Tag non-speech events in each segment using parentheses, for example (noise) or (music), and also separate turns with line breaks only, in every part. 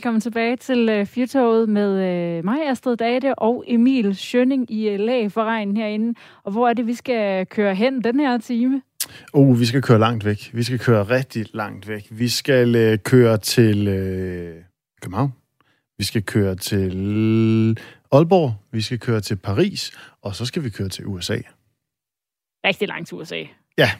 Velkommen tilbage til uh, Fyrtoget med uh, mig, Astrid Date, og Emil Schønning i uh, lag for regnen herinde. Og hvor er det, vi skal køre hen den her time?
Oh, vi skal køre langt væk. Vi skal køre rigtig langt væk. Vi skal uh, køre til uh, København. Vi skal køre til Aalborg. Vi skal køre til Paris. Og så skal vi køre til USA.
Rigtig langt til USA.
Ja,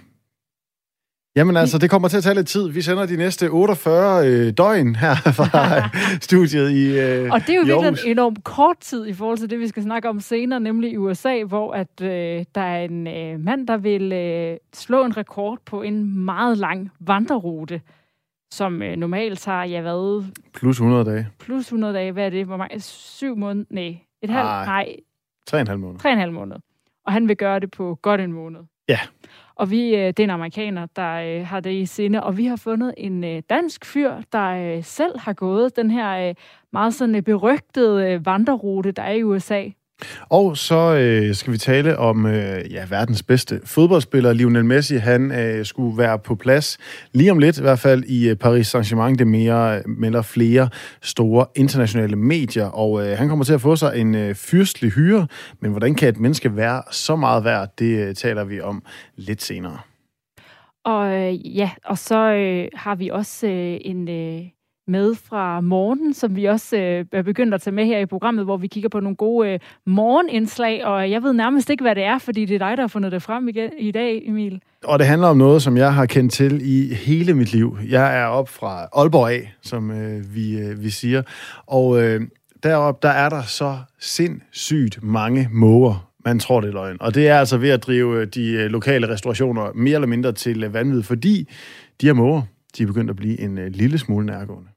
Jamen altså, det kommer til at tage lidt tid. Vi sender de næste 48 øh, døgn her (laughs) fra (laughs) studiet i øh,
Og det er jo virkelig en enormt kort tid i forhold til det, vi skal snakke om senere, nemlig i USA, hvor at øh, der er en øh, mand, der vil øh, slå en rekord på en meget lang vandrerute, som øh, normalt tager, ja hvad?
Plus 100 dage.
Plus 100 dage, hvad er det? Hvor mange? Syv måneder? Nej, et halvt? Nej.
Tre og en halv måned.
Tre og en halv måned. Og han vil gøre det på godt en måned.
Ja.
Og vi, øh, det er en amerikaner, der øh, har det i sinde, og vi har fundet en øh, dansk fyr, der øh, selv har gået den her øh, meget sådan øh, berygtede vandrerute, der er i USA.
Og så øh, skal vi tale om øh, ja, verdens bedste fodboldspiller, Lionel Messi. Han øh, skulle være på plads lige om lidt, i hvert fald i øh, Paris Saint-Germain. Det mere øh, melder flere store internationale medier, og øh, han kommer til at få sig en øh, fyrstelig hyre. Men hvordan kan et menneske være så meget værd, det øh, taler vi om lidt senere.
Og øh, ja, og så øh, har vi også øh, en... Øh med fra morgen, som vi også øh, er begyndt at tage med her i programmet, hvor vi kigger på nogle gode øh, morgenindslag, og jeg ved nærmest ikke, hvad det er, fordi det er dig, der har fundet det frem igen, i dag, Emil.
Og det handler om noget, som jeg har kendt til i hele mit liv. Jeg er op fra Aalborg af, som øh, vi, øh, vi siger, og øh, derop der er der så sindssygt mange måger, man tror, det er løgn. Og det er altså ved at drive øh, de øh, lokale restaurationer mere eller mindre til øh, vanvid, fordi de her måger, de er begyndt at blive en lille smule nærgående.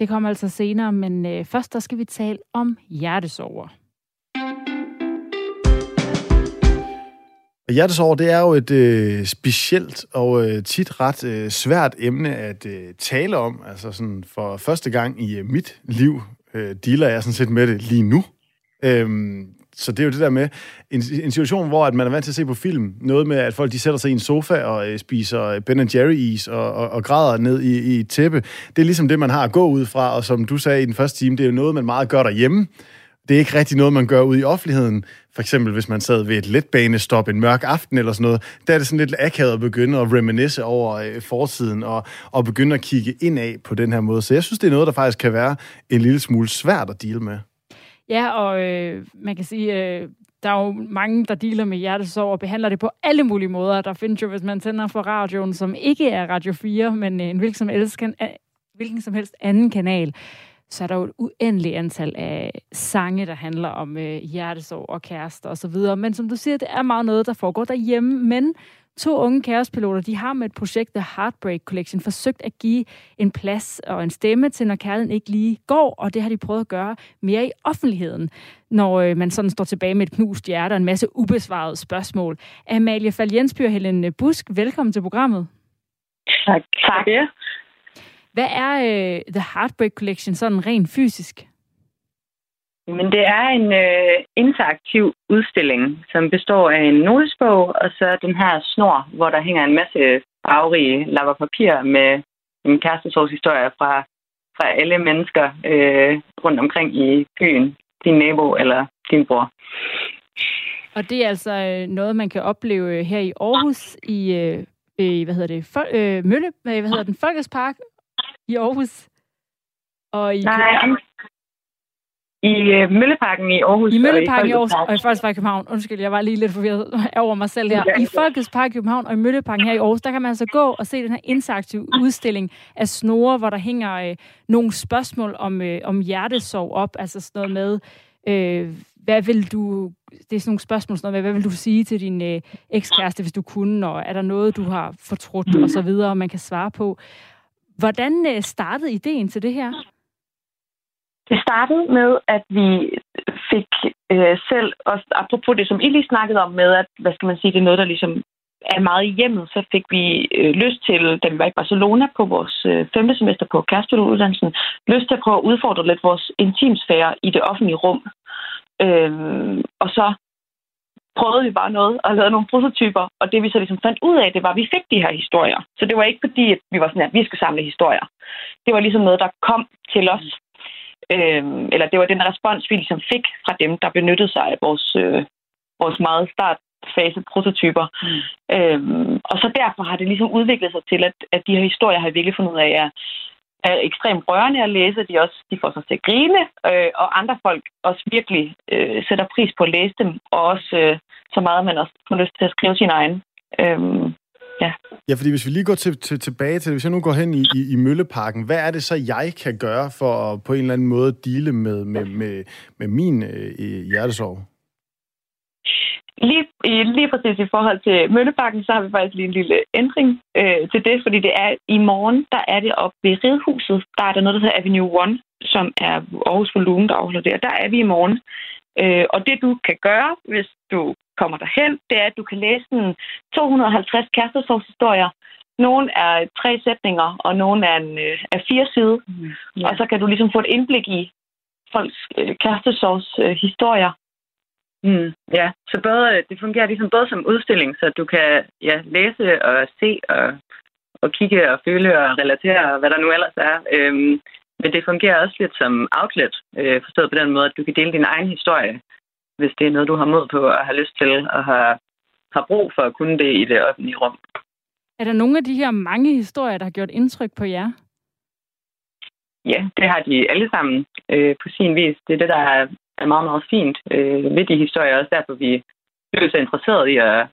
Det kommer altså senere, men øh, først der skal vi tale om hjertesover.
Hjertesover, det er jo et øh, specielt og øh, tit ret øh, svært emne at øh, tale om. Altså sådan for første gang i øh, mit liv øh, dealer jeg sådan set med det lige nu. Øhm, så det er jo det der med en, en situation, hvor at man er vant til at se på film, noget med, at folk de sætter sig i en sofa og øh, spiser øh, Ben Jerry is og, og, og græder ned i, i et tæppe. Det er ligesom det, man har at gå ud fra, og som du sagde i den første time, det er jo noget, man meget gør derhjemme. Det er ikke rigtig noget, man gør ude i offentligheden. For eksempel, hvis man sad ved et letbanestop en mørk aften eller sådan noget, der er det sådan lidt akavet at begynde at reminisce over øh, fortiden og, og begynde at kigge indad på den her måde. Så jeg synes, det er noget, der faktisk kan være en lille smule svært at dele med.
Ja, og øh, man kan sige, øh, der er jo mange, der dealer med hjertesorg og behandler det på alle mulige måder. Der findes jo, hvis man tænder for radioen, som ikke er Radio 4, men øh, en hvilken som helst, kan, øh, hvilken som helst anden kanal, så er der jo et uendeligt antal af sange, der handler om øh, hjertesorg og kærester osv. Men som du siger, det er meget noget, der foregår derhjemme, men To unge kaospiloter, de har med et projekt, The Heartbreak Collection, forsøgt at give en plads og en stemme til, når kærligheden ikke lige går, og det har de prøvet at gøre mere i offentligheden, når øh, man sådan står tilbage med et knust hjerte og en masse ubesvarede spørgsmål. Amalie Fall Jensby og Helen Busk, velkommen til programmet.
Tak. tak.
Hvad er uh, The Heartbreak Collection sådan rent fysisk?
Men det er en øh, interaktiv udstilling, som består af en notesbog, og så den her snor, hvor der hænger en masse farverige lapper papir med en kærestesorgshistorie fra, fra alle mennesker øh, rundt omkring i byen. Din nabo eller din bror.
Og det er altså øh, noget, man kan opleve her i Aarhus i, øh, hvad hedder det, for, øh, Mølle, hvad hedder den, Folkespark i Aarhus.
Og i Nej, i øh, Mølleparken i Aarhus.
I Mølleparken i Aarhus og i Folkets Park i København. Undskyld, jeg var lige lidt forvirret (laughs) over mig selv der. I Folkets Park i København og i Mølleparken her i Aarhus, der kan man altså gå og se den her interaktive udstilling af snore, hvor der hænger øh, nogle spørgsmål om, øh, om hjertesorg op. Altså sådan noget med, øh, hvad vil du... Det er sådan nogle spørgsmål, sådan noget med, hvad vil du sige til din øh, ekskæreste, hvis du kunne, og er der noget, du har fortrudt, og så videre, man kan svare på. Hvordan øh, startede ideen til det her?
Det startede med, at vi fik øh, selv, også apropos det, som I lige snakkede om med, at hvad skal man sige, det er noget, der ligesom er meget i hjemmet, så fik vi øh, lyst til, da vi var i Barcelona på vores øh, femte semester på kærestepilotuddannelsen, lyst til at prøve at udfordre lidt vores intimsfære i det offentlige rum. Øh, og så prøvede vi bare noget og lavede nogle prototyper, og det vi så ligesom fandt ud af, det var, at vi fik de her historier. Så det var ikke fordi, at vi var sådan, at vi skulle samle historier. Det var ligesom noget, der kom til os. Øh, eller det var den respons, vi ligesom fik fra dem, der benyttede sig af vores, øh, vores meget startfase prototyper. Mm. Øhm, og så derfor har det ligesom udviklet sig til, at, at de her historier har jeg virkelig fundet ud af, er, er ekstremt rørende at læse. De, også, de får sig til at grine, øh, og andre folk også virkelig øh, sætter pris på at læse dem, og også øh, så meget, man også får lyst til at skrive sin egen. Øhm, ja
ja, fordi hvis vi lige går til, til, tilbage til, hvis jeg nu går hen i, i, i Mølleparken, hvad er det så, jeg kan gøre for at på en eller anden måde dele med, med, med, med min øh, hjertesorg?
Lige, lige præcis i forhold til Møllebakken, så har vi faktisk lige en lille ændring øh, til det, fordi det er i morgen, der er det op ved Ridhuset. Der er der noget, der hedder Avenue 1, som er Aarhus Volumen, der afholder det. Og der er vi i morgen. Øh, og det, du kan gøre, hvis du kommer derhen, det er, at du kan læse den 250 kærestesorgshistorier. Nogle er tre sætninger, og nogle er, en, øh, er fire sider. Mm, ja. Og så kan du ligesom få et indblik i folks øh, kærestesorgshistorier. Øh, historier. Mm, ja, så både, det fungerer ligesom både som udstilling, så du kan ja, læse og se og, og kigge og føle og relatere, hvad der nu ellers er. Øhm, men det fungerer også lidt som outlet, øh, forstået på den måde, at du kan dele din egen historie, hvis det er noget, du har mod på og har lyst til og har, har brug for at kunne det i det offentlige rum.
Er der nogle af de her mange historier, der har gjort indtryk på jer?
Ja, det har de alle sammen øh, på sin vis. Det er det, der er er meget, meget fint øh, ved de historier. Også derfor vi er så interesseret i at,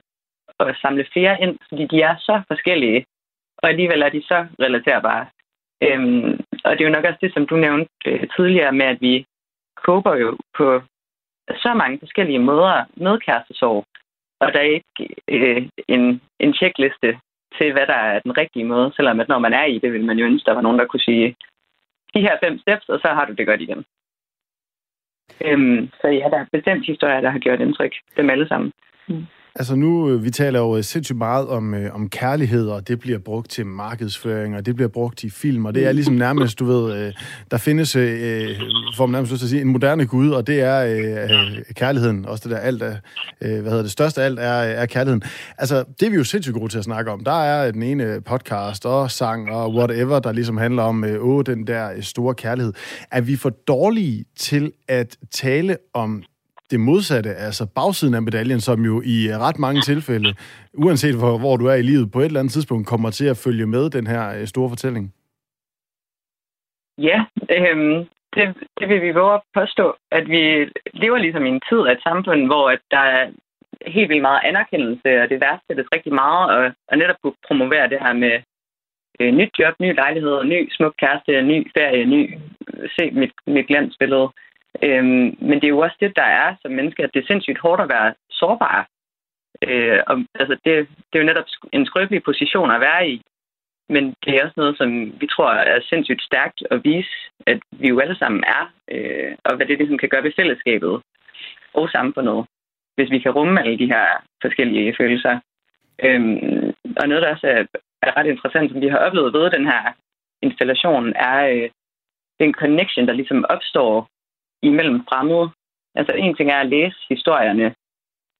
at samle flere ind, fordi de er så forskellige, og alligevel er de så relaterbare. Øhm, og det er jo nok også det, som du nævnte øh, tidligere med, at vi kåber jo på så mange forskellige måder med kærestesorg, og der er ikke øh, en, en checkliste til, hvad der er den rigtige måde, selvom at når man er i det, vil man jo ønske, der var nogen, der kunne sige, de her fem steps, og så har du det godt igen. Øhm, så ja, der er bestemt historier, der har gjort indtryk. Dem alle sammen. Mm.
Altså nu, øh, vi taler jo øh, sindssygt meget om, øh, om kærlighed, og det bliver brugt til markedsføring, og det bliver brugt i film, og det er ligesom nærmest, du ved, øh, der findes, øh, øh får man nærmest lyst til at sige, en moderne Gud, og det er øh, kærligheden. Også det der alt er, øh, hvad hedder det, største alt er, er kærligheden. Altså, det er vi jo sindssygt gode til at snakke om. Der er den ene podcast og sang og whatever, der ligesom handler om, øh, åh, den der store kærlighed. Er vi for dårlige til at tale om det modsatte, altså bagsiden af medaljen, som jo i ret mange tilfælde, uanset hvor, hvor du er i livet, på et eller andet tidspunkt kommer til at følge med den her øh, store fortælling?
Ja, øh, det, det vil vi våge at påstå, at vi lever ligesom i en tid af et samfund, hvor at der er helt vildt meget anerkendelse, og det værdsættes rigtig meget, og, og netop kunne promovere det her med øh, nyt job, ny lejlighed, ny smuk kæreste, ny ferie, ny se mit, mit glansbillede. Øhm, men det er jo også det, der er som menneske, at det er sindssygt hårdt at være sårbar. Øh, og, altså det, det er jo netop en skrøbelig position at være i. Men det er også noget, som vi tror er sindssygt stærkt at vise, at vi jo alle sammen er, øh, og hvad det ligesom kan gøre ved fællesskabet og samfundet, hvis vi kan rumme alle de her forskellige følelser. Øhm, og noget, der også er, er ret interessant, som vi har oplevet ved den her installation, er øh, den connection, der ligesom opstår imellem fremmede. Altså en ting er at læse historierne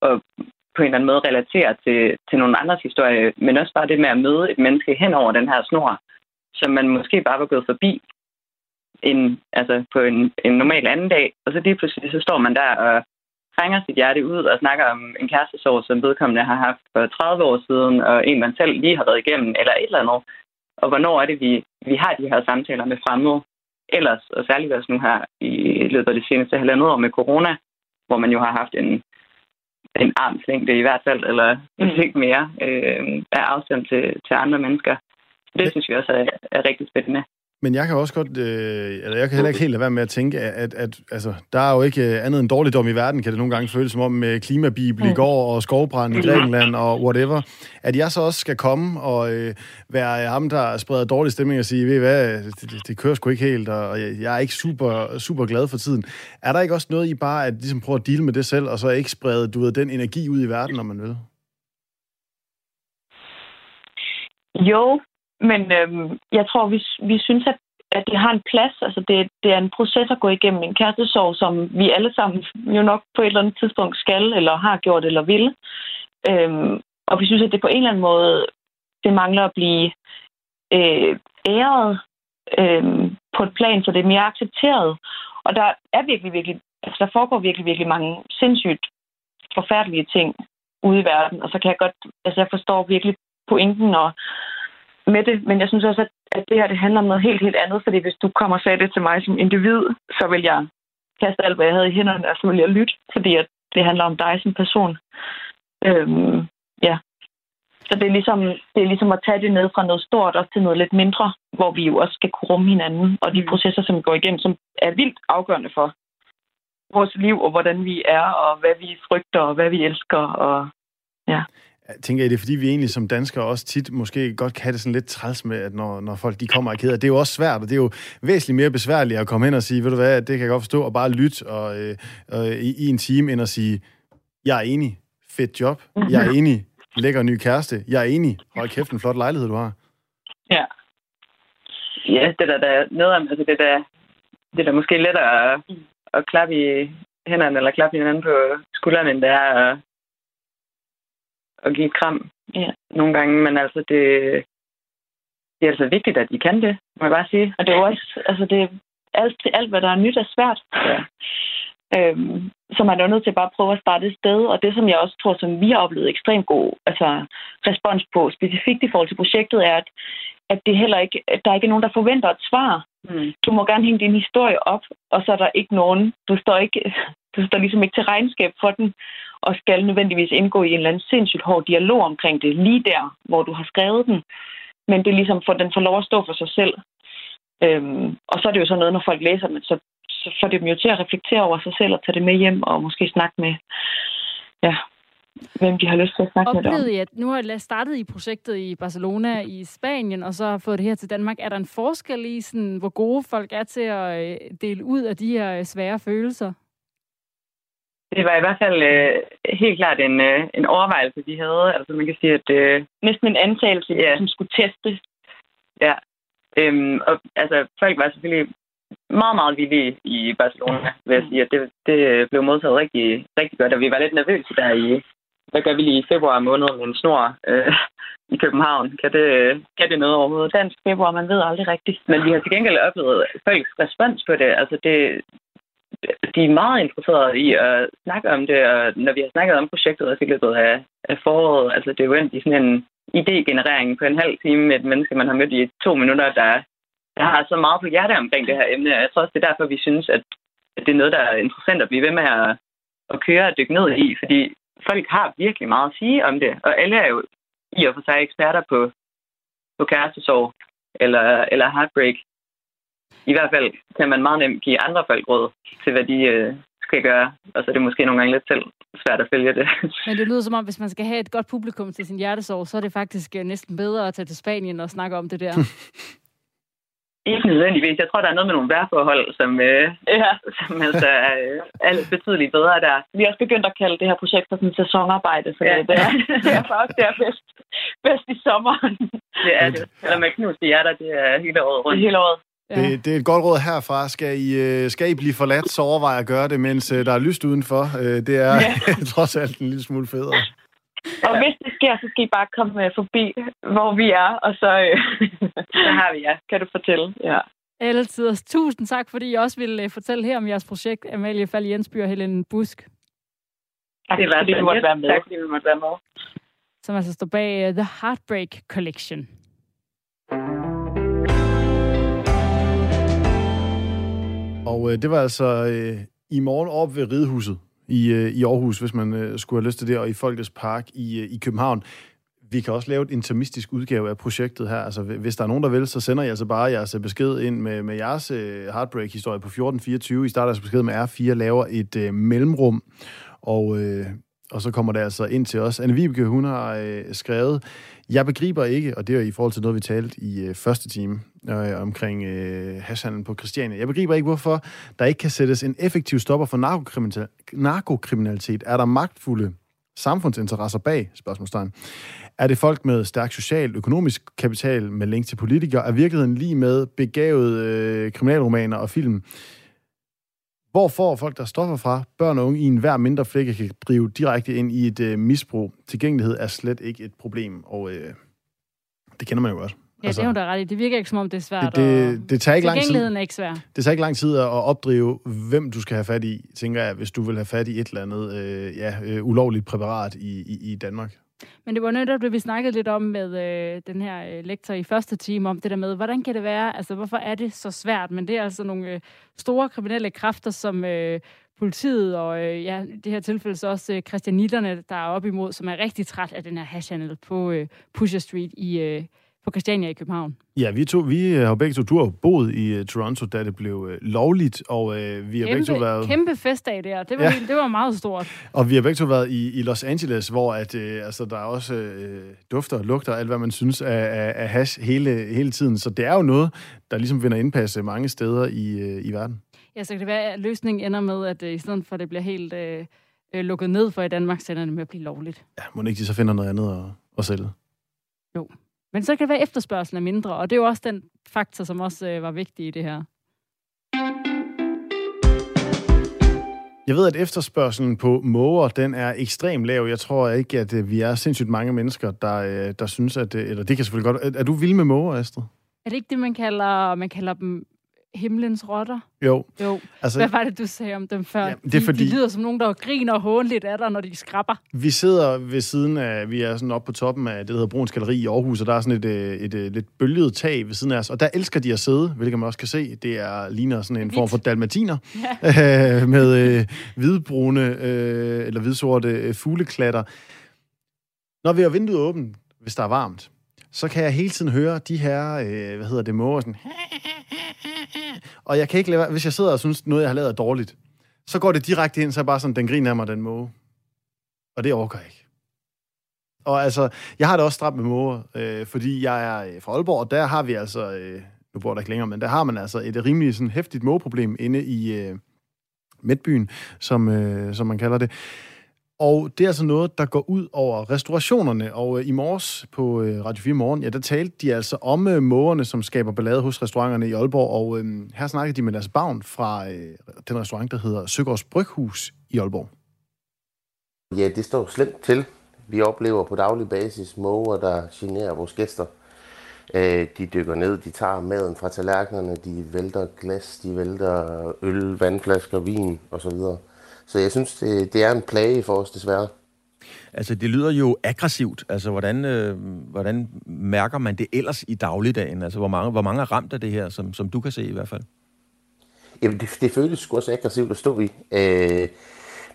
og på en eller anden måde relatere til, til nogle andres historie, men også bare det med at møde et menneske hen over den her snor, som man måske bare var gået forbi en, altså på en, en normal anden dag, og så lige pludselig så står man der og trænger sit hjerte ud og snakker om en kærestesorg, som vedkommende har haft for 30 år siden, og en man selv lige har været igennem, eller et eller andet. Og hvornår er det, vi, vi har de her samtaler med fremmede? Ellers, og særligt også nu her i løbet af det seneste halvandet år med corona, hvor man jo har haft en, en armslængde i hvert fald, eller mm. lidt mere øh, af afstand til, til andre mennesker. Det synes vi også er, er rigtig spændende.
Men jeg kan også godt, øh, eller jeg kan heller ikke helt lade være med at tænke, at, at, at altså, der er jo ikke andet end dårligdom i verden, kan det nogle gange føles som om med klimabibel i mm. går og skovbrand i Grækenland og whatever. At jeg så også skal komme og øh, være ham, der spreder dårlig stemning og sige, ved I hvad, det, det, det kører sgu ikke helt, og jeg, jeg er ikke super, super glad for tiden. Er der ikke også noget i bare at ligesom prøve at deal med det selv, og så ikke sprede du ved, den energi ud i verden, når man vil?
Jo, men øhm, jeg tror, vi, vi synes, at,
at det har en plads. Altså det, det er en proces at gå igennem en kærestesorg, som vi alle sammen jo nok på et eller andet tidspunkt skal, eller har gjort, eller vil. Øhm, og vi synes, at det på en eller anden måde, det mangler at blive øh, æret øh, på et plan, så det er mere accepteret. Og der er virkelig, virkelig, altså der foregår virkelig, virkelig mange sindssygt forfærdelige ting ude i verden. Og så kan jeg godt, altså jeg forstår virkelig pointen og med det, men jeg synes også, at, at det her det handler om noget helt, helt andet, fordi hvis du kommer og sagde det til mig som individ, så vil jeg kaste alt, hvad jeg havde i hænderne, og så vil jeg lytte, fordi at det handler om dig som person. Øhm, ja. Så det er, ligesom, det er ligesom at tage det ned fra noget stort op til noget lidt mindre, hvor vi jo også skal kunne rumme hinanden, og de mm. processer, som vi går igennem, som er vildt afgørende for vores liv, og hvordan vi er, og hvad vi frygter, og hvad vi elsker, og ja.
Jeg tænker I, det er fordi, vi egentlig som danskere også tit måske godt kan have det sådan lidt træls med, at når, når folk de kommer og keder. Det er jo også svært, og det er jo væsentligt mere besværligt at komme hen og sige, ved du hvad, det kan jeg godt forstå, og bare lytte og, øh, øh, i, i en time, end at sige, jeg er enig, fedt job, jeg er enig, lækker ny kæreste, jeg er enig, hold kæft, en flot lejlighed, du har.
Ja. Ja, det der, der er noget om, altså det der, det der måske lettere at, at klappe i hænderne, eller klappe hinanden på skulderen, end det er at at give et kram ja, nogle gange, men altså det, det er altså vigtigt, at I kan det, må jeg bare sige.
Og det er jo også, altså det, alt, alt hvad der er nyt, er svært. Ja. (laughs) Øhm, så man er jo nødt til bare at prøve at starte et sted, og det, som jeg også tror, som vi har oplevet ekstremt god altså, respons på, specifikt i forhold til projektet, er, at, at det heller ikke, at der ikke er nogen, der forventer et svar. Mm. Du må gerne hænge din historie op, og så er der ikke nogen, du står ikke, du står ligesom ikke til regnskab for den, og skal nødvendigvis indgå i en eller anden sindssygt hård dialog omkring det, lige der, hvor du har skrevet den. Men det er ligesom, for den får lov at stå for sig selv. Øhm, og så er det jo sådan noget, når folk læser det, så, så får det dem jo til at reflektere over sig selv og tage det med hjem og måske snakke med, ja, hvem de har lyst til at snakke
Oplevede
med
I, at nu har jeg startet i projektet i Barcelona i Spanien, og så har fået det her til Danmark. Er der en forskel i, sådan, hvor gode folk er til at øh, dele ud af de her øh, svære følelser?
Det var i hvert fald øh, helt klart en, øh, en overvejelse, vi havde. Altså man kan sige, at... Øh,
Næsten en antagelse, ja. som skulle testes.
Ja. Øhm, og altså, folk var selvfølgelig meget, meget villige i Barcelona, vil jeg sige. Det, det blev modtaget rigtig, rigtig godt, og vi var lidt nervøse der i, hvad gør vi lige i februar måned med en snor øh, i København? Kan det, kan det noget overhovedet?
Dansk februar, man ved aldrig rigtigt.
Men vi har til gengæld oplevet folks respons på det. Altså det, de er meget interesserede i at snakke om det, og når vi har snakket om projektet også i løbet af, af foråret, altså det er jo endt i sådan en idégenerering på en halv time med et menneske, man har mødt i to minutter, der, der har så meget på hjerte omkring det her emne. Jeg tror også, det er derfor, vi synes, at, at det er noget, der er interessant at blive ved med at, at køre og dykke ned i, fordi folk har virkelig meget at sige om det, og alle er jo i og for sig eksperter på, på kærestesorg eller, eller heartbreak i hvert fald kan man meget nemt give andre folk råd til, hvad de øh, skal gøre. Og så er det måske nogle gange lidt selv svært at følge det. (laughs)
Men det lyder som om, hvis man skal have et godt publikum til sin hjertesorg, så er det faktisk øh, næsten bedre at tage til Spanien og snakke om det der. (laughs)
Ikke nødvendigvis. Jeg tror, der er noget med nogle vejrforhold, som, øh, ja. (laughs) som altså er, øh, er betydeligt bedre der.
Vi har også begyndt at kalde det her projekt for sådan sæsonarbejde, så ja. det, er, (laughs) det er faktisk det er bedst, bedst i sommeren.
Det er det. Eller med knuste hjerter, det er hele året rundt.
Det hele året.
Ja. Det, det er et godt råd herfra. Skal I, øh, skal I blive forladt, så overvej at gøre det, mens øh, der er lyst udenfor. Det er ja. (laughs) trods alt en lille smule federe.
Og hvis det sker, så skal I bare komme forbi, hvor vi er, og så, øh, (laughs) så har vi ja, kan du fortælle. Ja.
Altid. Tusind tak, fordi I også ville fortælle her om jeres projekt, Amalie Fall Jensby og Helen Busk.
Tak, det var, fordi du måtte være med. Tak, fordi vi måtte være med.
Som altså står bag uh, The Heartbreak Collection.
Og øh, det var altså øh, i morgen op ved Ridehuset i, øh, i Aarhus, hvis man øh, skulle have lyst til det, og i Folkets Park i, øh, i København. Vi kan også lave et intermistisk udgave af projektet her. Altså, hvis der er nogen, der vil, så sender jeg altså bare jeres øh, besked ind med, med jeres øh, Heartbreak-historie på 1424. I starter altså besked med R4, laver et øh, mellemrum, og, øh, og så kommer det altså ind til os. Anne Vibeke, hun har øh, skrevet, jeg begriber ikke, og det er i forhold til noget, vi talte i øh, første time øh, omkring øh, hashhandlen på Christiania. Jeg begriber ikke, hvorfor der ikke kan sættes en effektiv stopper for narkokriminalitet. narkokriminalitet. Er der magtfulde samfundsinteresser bag? Spørgsmålstegn. Er det folk med stærk social, økonomisk kapital med link til politikere? Er virkeligheden lige med begavede øh, kriminalromaner og film? Hvor får folk, der stoffer fra, børn og unge i en hver mindre flække kan drive direkte ind i et øh, misbrug? Tilgængelighed er slet ikke et problem, og øh, det kender man jo også.
Ja, altså, det er jo da ret i. Det virker ikke, som om det er svært.
Det, det, det tager ikke lang tid.
er ikke svær.
Det tager ikke lang tid at opdrive, hvem du skal have fat i, tænker jeg, hvis du vil have fat i et eller andet øh, ja, øh, ulovligt præparat i, i, i Danmark.
Men det var netop det, vi snakkede lidt om med øh, den her øh, lektor i første time, om det der med, hvordan kan det være, altså hvorfor er det så svært? Men det er altså nogle øh, store kriminelle kræfter, som øh, politiet og øh, ja, i det her tilfælde så også øh, christianitterne, der er op imod, som er rigtig træt af den her hashhandel på øh, Pusher Street i, øh, på Christiania i København.
Ja, vi, to, vi har begge to, du har boet i uh, Toronto, da det blev uh, lovligt, og uh, vi har
kæmpe,
begge to været...
Kæmpe festdag der, det var, ja. helt, det var meget stort.
Og vi har begge to været i, i Los Angeles, hvor at, uh, altså, der er også uh, dufter og lugter, alt hvad man synes af, af, af hash hele, hele tiden. Så det er jo noget, der ligesom vinder indpas mange steder i, uh, i verden.
Ja, så kan det være, at løsningen ender med, at uh, i stedet for, at det bliver helt uh, lukket ned for i Danmark, så ender det med at blive lovligt.
Ja, må ikke de så finder noget andet at, at sælge?
Jo. Men så kan det være, at efterspørgselen er mindre, og det er jo også den faktor, som også øh, var vigtig i det her.
Jeg ved, at efterspørgselen på måger, den er ekstremt lav. Jeg tror ikke, at øh, vi er sindssygt mange mennesker, der, øh, der synes, at... Eller det kan selvfølgelig godt... Er, er du vild med måger, Astrid?
Er det ikke det, man kalder, man kalder dem himlens rotter?
Jo.
Jo. Altså, Hvad var det, du sagde om dem før? Ja,
det er
de,
fordi,
de lyder som nogen, der griner håndligt af dig, når de skrapper.
Vi sidder ved siden af, vi er sådan oppe på toppen af det, der hedder Bruns Galeri i Aarhus, og der er sådan et, et, et, et lidt bølget tag ved siden af os, og der elsker de at sidde, hvilket man også kan se. Det er, ligner sådan en Hvidt. form for dalmatiner, ja. (laughs) øh, med øh, hvidbrune øh, eller hvidsorte øh, fugleklatter. Når vi har vinduet åbent, hvis der er varmt, så kan jeg hele tiden høre de her, øh, hvad hedder det, måger sådan (laughs) og jeg kan ikke lade hvis jeg sidder og synes, noget jeg har lavet er dårligt, så går det direkte ind, så er bare sådan, den griner af mig, den måge. Og det overgår jeg ikke. Og altså, jeg har det også stramt med måger, øh, fordi jeg er øh, fra Aalborg, og der har vi altså, øh, nu bor der ikke længere, men der har man altså et rimelig sådan hæftigt mågeproblem inde i øh, Midtbyen, som, øh, som man kalder det. Og det er altså noget, der går ud over restaurationerne. Og øh, i morges på øh, Radio 4 Morgen, ja, der talte de altså om øh, mågerne, som skaber ballade hos restauranterne i Aalborg. Og øh, her snakkede de med Lasse Bavn fra øh, den restaurant, der hedder Søgaards Bryghus i Aalborg.
Ja, det står slemt til. Vi oplever på daglig basis måger, der generer vores gæster. Øh, de dykker ned, de tager maden fra tallerkenerne, de vælter glas, de vælter øl, vandflasker, vin osv., så jeg synes, det, det er en plage for os, desværre.
Altså, det lyder jo aggressivt. Altså, hvordan, øh, hvordan mærker man det ellers i dagligdagen? Altså, hvor mange, hvor mange er ramt af det her, som, som du kan se i hvert fald?
Jamen, det, det føles sgu også aggressivt at stå i. Øh,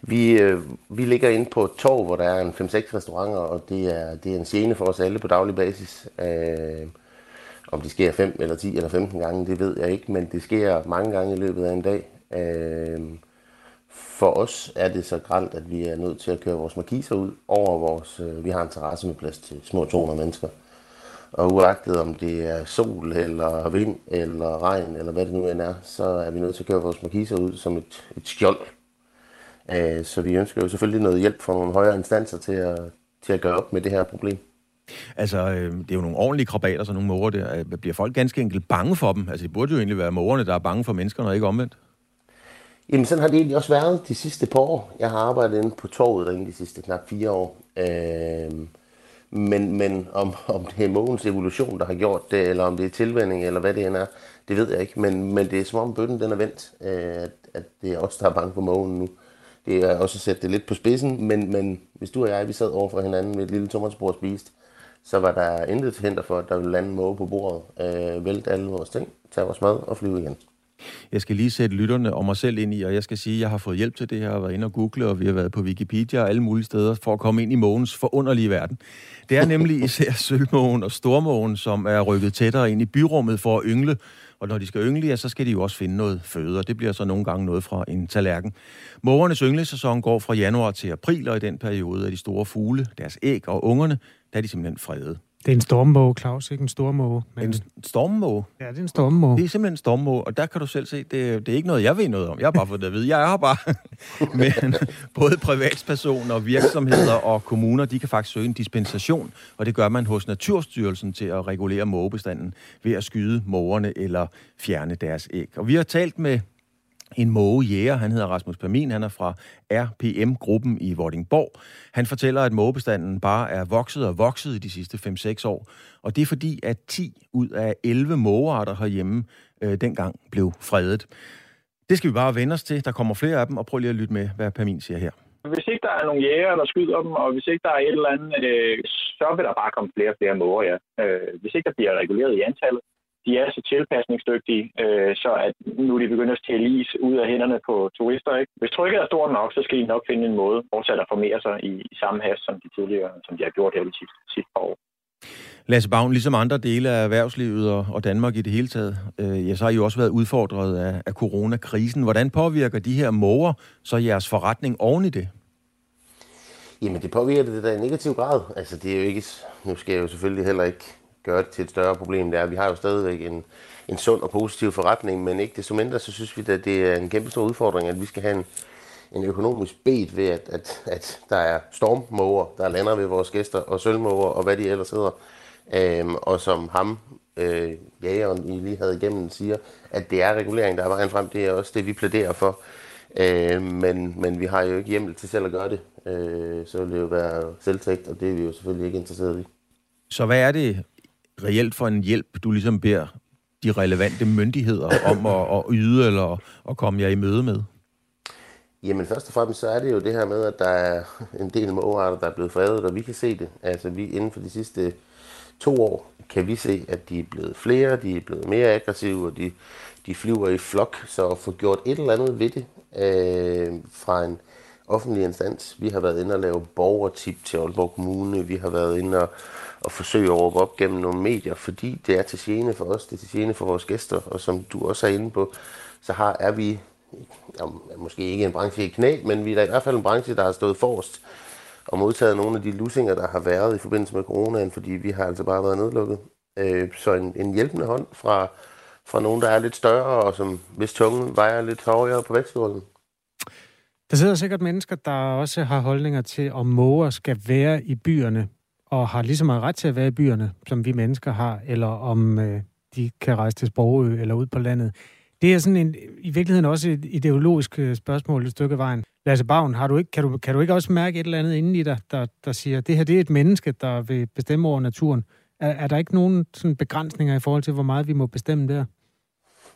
vi, øh, vi ligger inde på et torv, hvor der er en 5-6 restauranter, og det er, det er en scene for os alle på daglig basis. Øh, om det sker 5 eller 10 eller 15 gange, det ved jeg ikke, men det sker mange gange i løbet af en dag. Øh, for os er det så gralt, at vi er nødt til at køre vores markiser ud over vores... Øh, vi har en terrasse med plads til små 200 mennesker. Og uagtet om det er sol, eller vind, eller regn, eller hvad det nu end er, så er vi nødt til at køre vores markiser ud som et, et skjold. Øh, så vi ønsker jo selvfølgelig noget hjælp fra nogle højere instanser til at, til at gøre op med det her problem.
Altså, øh, det er jo nogle ordentlige krabater, så nogle måger der. Øh, bliver folk ganske enkelt bange for dem? Altså, det burde jo egentlig være mågerne, der er bange for menneskerne, og ikke omvendt.
Jamen sådan har det egentlig også været de sidste par år. Jeg har arbejdet inde på torvet derinde de sidste knap fire år. Øh, men, men om, om det er mågens evolution, der har gjort det, eller om det er tilvænding, eller hvad det end er, det ved jeg ikke. Men, men det er som om bøtten den er vendt, øh, at, at det er os, der er bange for mågen nu. Det er også at sætte det lidt på spidsen, men, men hvis du og jeg, vi sad over for hinanden med et lille tomatsbord og spiste, så var der intet til hinder for, at der ville lande måge på bordet, øh, vælte alle vores ting, tage vores mad og flyve igen.
Jeg skal lige sætte lytterne og mig selv ind i, og jeg skal sige, at jeg har fået hjælp til det her, og været inde og google, og vi har været på Wikipedia og alle mulige steder for at komme ind i mågens forunderlige verden. Det er nemlig (laughs) især sølvmågen og stormågen, som er rykket tættere ind i byrummet for at yngle, og når de skal yngle, ja, så skal de jo også finde noget føde, og det bliver så nogle gange noget fra en tallerken. Mågernes ynglesæson går fra januar til april, og i den periode er de store fugle, deres æg og ungerne, der er de simpelthen fredet.
Det er en stormmåge, Claus, ikke en stormåge.
Men... En stormmåge?
Ja, det er en stormmåge.
Det er simpelthen en stormmåge, og der kan du selv se, det, det er ikke noget, jeg ved noget om. Jeg har bare fået det at vide. Jeg har bare... (laughs) Men både privatspersoner, virksomheder og kommuner, de kan faktisk søge en dispensation, og det gør man hos Naturstyrelsen til at regulere mågebestanden ved at skyde mågerne eller fjerne deres æg. Og vi har talt med en mågejæger. Han hedder Rasmus Permin. Han er fra RPM-gruppen i Vordingborg. Han fortæller, at mågebestanden bare er vokset og vokset i de sidste 5-6 år. Og det er fordi, at 10 ud af 11 mågearter herhjemme øh, dengang blev fredet. Det skal vi bare vende os til. Der kommer flere af dem, og prøv lige at lytte med, hvad Permin siger her.
Hvis ikke der er nogen jæger, der skyder dem, og hvis ikke der er et eller andet, øh, så vil der bare komme flere og flere måger, ja. Øh, hvis ikke der bliver reguleret i antallet, de er så tilpasningsdygtige, øh, så at nu de begynder at stjæle is ud af hænderne på turister. Ikke? Hvis trykket er stort nok, så skal de nok finde en måde fortsat at formere sig i, i samme hast, som de tidligere, som de har gjort her de sidste, sidste par år.
Lasse Bavn, ligesom andre dele af erhvervslivet og, og Danmark i det hele taget, øh, ja, så har I også været udfordret af, af coronakrisen. Hvordan påvirker de her måger så jeres forretning oven i det?
Jamen, det påvirker det der i negativ grad. Altså, det er jo ikke... Nu skal jeg jo selvfølgelig heller ikke gøre det til et større problem. Det er, vi har jo stadigvæk en, en sund og positiv forretning, men ikke desto mindre, så synes vi, at det er en kæmpe stor udfordring, at vi skal have en, en økonomisk bed ved, at, at, at der er stormmåger, der lander ved vores gæster, og sølvmåger, og hvad de ellers hedder. Øhm, og som ham, øh, jægeren, I lige havde igennem, siger, at det er regulering, der er vejen frem. Det er også det, vi plæderer for. Øh, men, men vi har jo ikke hjemmel til selv at gøre det. Øh, så vil det jo være selvtægt, og det er vi jo selvfølgelig ikke interesseret i.
Så hvad er det reelt for en hjælp, du ligesom beder de relevante myndigheder om at, at yde eller at komme jer i møde med?
Jamen først og fremmest så er det jo det her med, at der er en del mågearter, der er blevet fredet, og vi kan se det. Altså vi inden for de sidste to år kan vi se, at de er blevet flere, de er blevet mere aggressive, og de, de flyver i flok. Så at få gjort et eller andet ved det øh, fra en offentlig instans. Vi har været inde og lave borgertip til Aalborg Kommune. Vi har været inde og at forsøge at råbe op gennem nogle medier, fordi det er til gene for os, det er til gene for vores gæster, og som du også er inde på, så har, er vi ja, måske ikke en branche i knæ, men vi er i hvert fald en branche, der har stået forrest og modtaget nogle af de lusinger, der har været i forbindelse med coronaen, fordi vi har altså bare været nedlukket. Øh, så en, en hjælpende hånd fra, fra nogen, der er lidt større, og som hvis tungen vejer lidt højere på vækstskålen.
Der sidder sikkert mennesker, der også har holdninger til, om måger skal være i byerne og har lige så meget ret til at være i byerne, som vi mennesker har, eller om øh, de kan rejse til Sprogø eller ud på landet. Det er sådan en, i virkeligheden også et ideologisk øh, spørgsmål et stykke vejen. Lasse Bavn, har du ikke, kan, du, kan du ikke også mærke et eller andet inden i dig, der, der siger, at det her det er et menneske, der vil bestemme over naturen? Er, er der ikke nogen sådan begrænsninger i forhold til, hvor meget vi må bestemme der?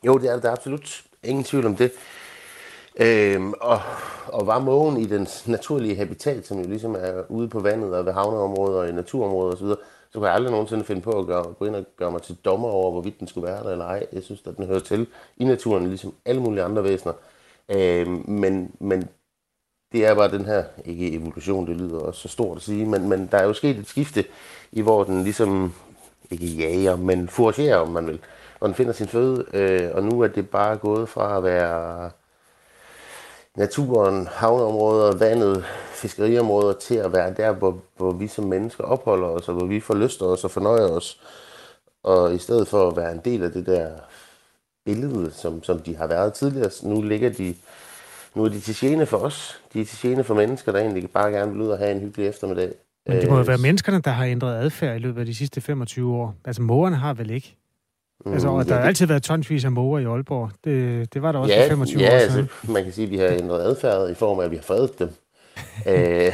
Jo, det er der absolut. Ingen tvivl om det. Øhm, og, og var mågen i den naturlige habitat, som jo ligesom er ude på vandet og ved havneområder og i naturområder osv., så kunne jeg aldrig nogensinde finde på at gøre, gå ind og gøre mig til dommer over, hvorvidt den skulle være der eller ej. Jeg synes, at den hører til i naturen, ligesom alle mulige andre væsener. Øhm, men, men det er bare den her, ikke evolution, det lyder også så stort at sige, men, men der er jo sket et skifte i, hvor den ligesom, ikke jager, men foragerer, om man vil, og den finder sin føde, øh, og nu er det bare gået fra at være naturen, havneområder, vandet, fiskeriområder til at være der, hvor, hvor vi som mennesker opholder os, og hvor vi forlyster os og fornøjer os. Og i stedet for at være en del af det der billede, som, som de har været tidligere, nu ligger de, nu er de til gene for os. De er til gene for mennesker, der egentlig bare gerne vil ud og have en hyggelig eftermiddag.
Men det må jo være menneskerne, der har ændret adfærd i løbet af de sidste 25 år. Altså, mågerne har vel ikke? Altså, og der har altid været tonsvis af måger i Aalborg. Det, det var der også
ja,
for 25
ja,
år
altså,
siden.
Altså, man kan sige, at vi har ændret adfærd i form af, at vi har fredet dem. Æ,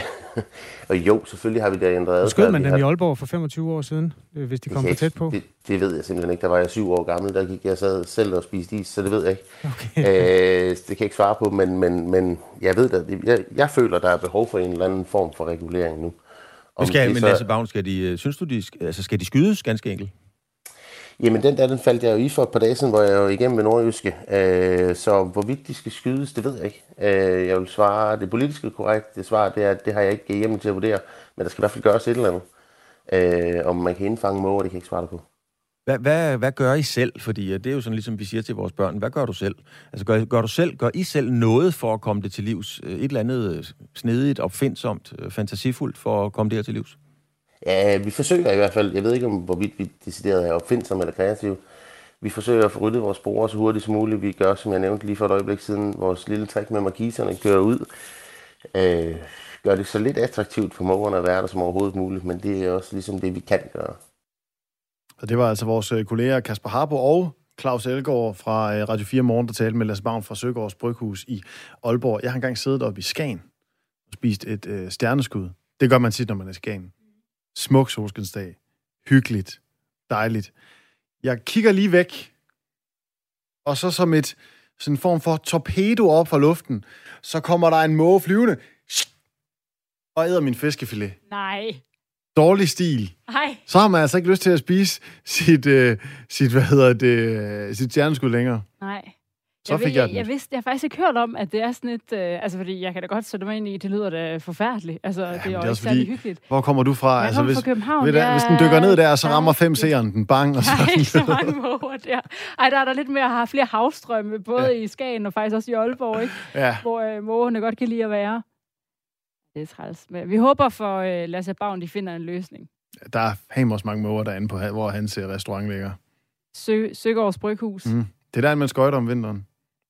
og jo, selvfølgelig har vi da ændret adfærd.
Skød man dem
har...
i Aalborg for 25 år siden, øh, hvis de kom for tæt på?
Det, det ved jeg simpelthen ikke. Der var jeg syv år gammel, der gik jeg sad selv og spiste is, så det ved jeg ikke. Okay. Æ, det kan jeg ikke svare på, men, men, men jeg ved da, jeg, jeg føler, der er behov for en eller anden form for regulering nu.
Om skal, men så... Lasse Bavn, skal de, øh, synes du, de, altså skal de skydes ganske enkelt?
Jamen, den der, den faldt jeg jo i for et par dage siden, hvor jeg var igennem med Nordjyske. Øh, så hvorvidt de skal skydes, det ved jeg ikke. Øh, jeg vil svare, det politiske korrekt, det svar, det er, det har jeg ikke hjemme til at vurdere, men der skal i hvert fald gøres et eller andet. Øh, om man kan indfange måger, det kan jeg ikke svare på.
Hvad, hvad, hvad gør I selv? Fordi øh, det er jo sådan, ligesom vi siger til vores børn, hvad gør du selv? Altså gør, gør du selv, gør I selv noget for at komme det til livs? Øh, et eller andet øh, snedigt, opfindsomt, fantasifuldt for at komme det her til livs?
Ja, vi forsøger i hvert fald. Jeg ved ikke, om hvorvidt vi decideret er opfindsomme eller kreative. Vi forsøger at få ryddet vores spore så hurtigt som muligt. Vi gør, som jeg nævnte lige for et øjeblik siden, vores lille træk med markiserne kører ud. Øh, gør det så lidt attraktivt for mågerne at være der som overhovedet muligt, men det er også ligesom det, vi kan gøre.
Og det var altså vores øh, kolleger Kasper Harbo og Claus Elgaard fra øh, Radio 4 Morgen, der talte med Lasse Bavn fra Søgaards Bryghus i Aalborg. Jeg har engang siddet oppe i Skagen og spist et øh, stjerneskud. Det gør man tit, når man er i Skagen. Smuk solskinsdag. Hyggeligt. Dejligt. Jeg kigger lige væk, og så som et sådan en form for torpedo op fra luften, så kommer der en måge flyvende og æder min fiskefilet.
Nej.
Dårlig stil.
Nej.
Så har man altså ikke lyst til at spise sit, øh, sit hvad hedder det, sit stjerneskud længere.
Nej.
Så
jeg
fik jeg
jeg, jeg, vidste, jeg har faktisk ikke hørt om, at det er sådan et... Øh, altså, fordi jeg kan da godt sætte mig ind i, det lyder da forfærdeligt. Altså, ja, det er
det er også fordi-
hyggeligt.
Hvor kommer du fra?
Jeg kommer
hvis,
fra København.
ved
Jeg
hvis den dykker ned der, så
er-
rammer fem seeren den bang, og så...
Nej, ikke så mange måger der. Ej, der er der lidt mere, har flere havstrømme, både ja. i Skagen og faktisk også i Aalborg, ikke?
ja,
hvor øh, mågerne godt kan lide at være. Det er træls. Men vi håber for øh, Lasse Bavn, de finder en løsning.
der er hammer også mange måger derinde, på, hvor hans øh, restaurant ligger.
Sø, Søgaards Bryghus.
Mm. Det er der, man skøjter om vinteren.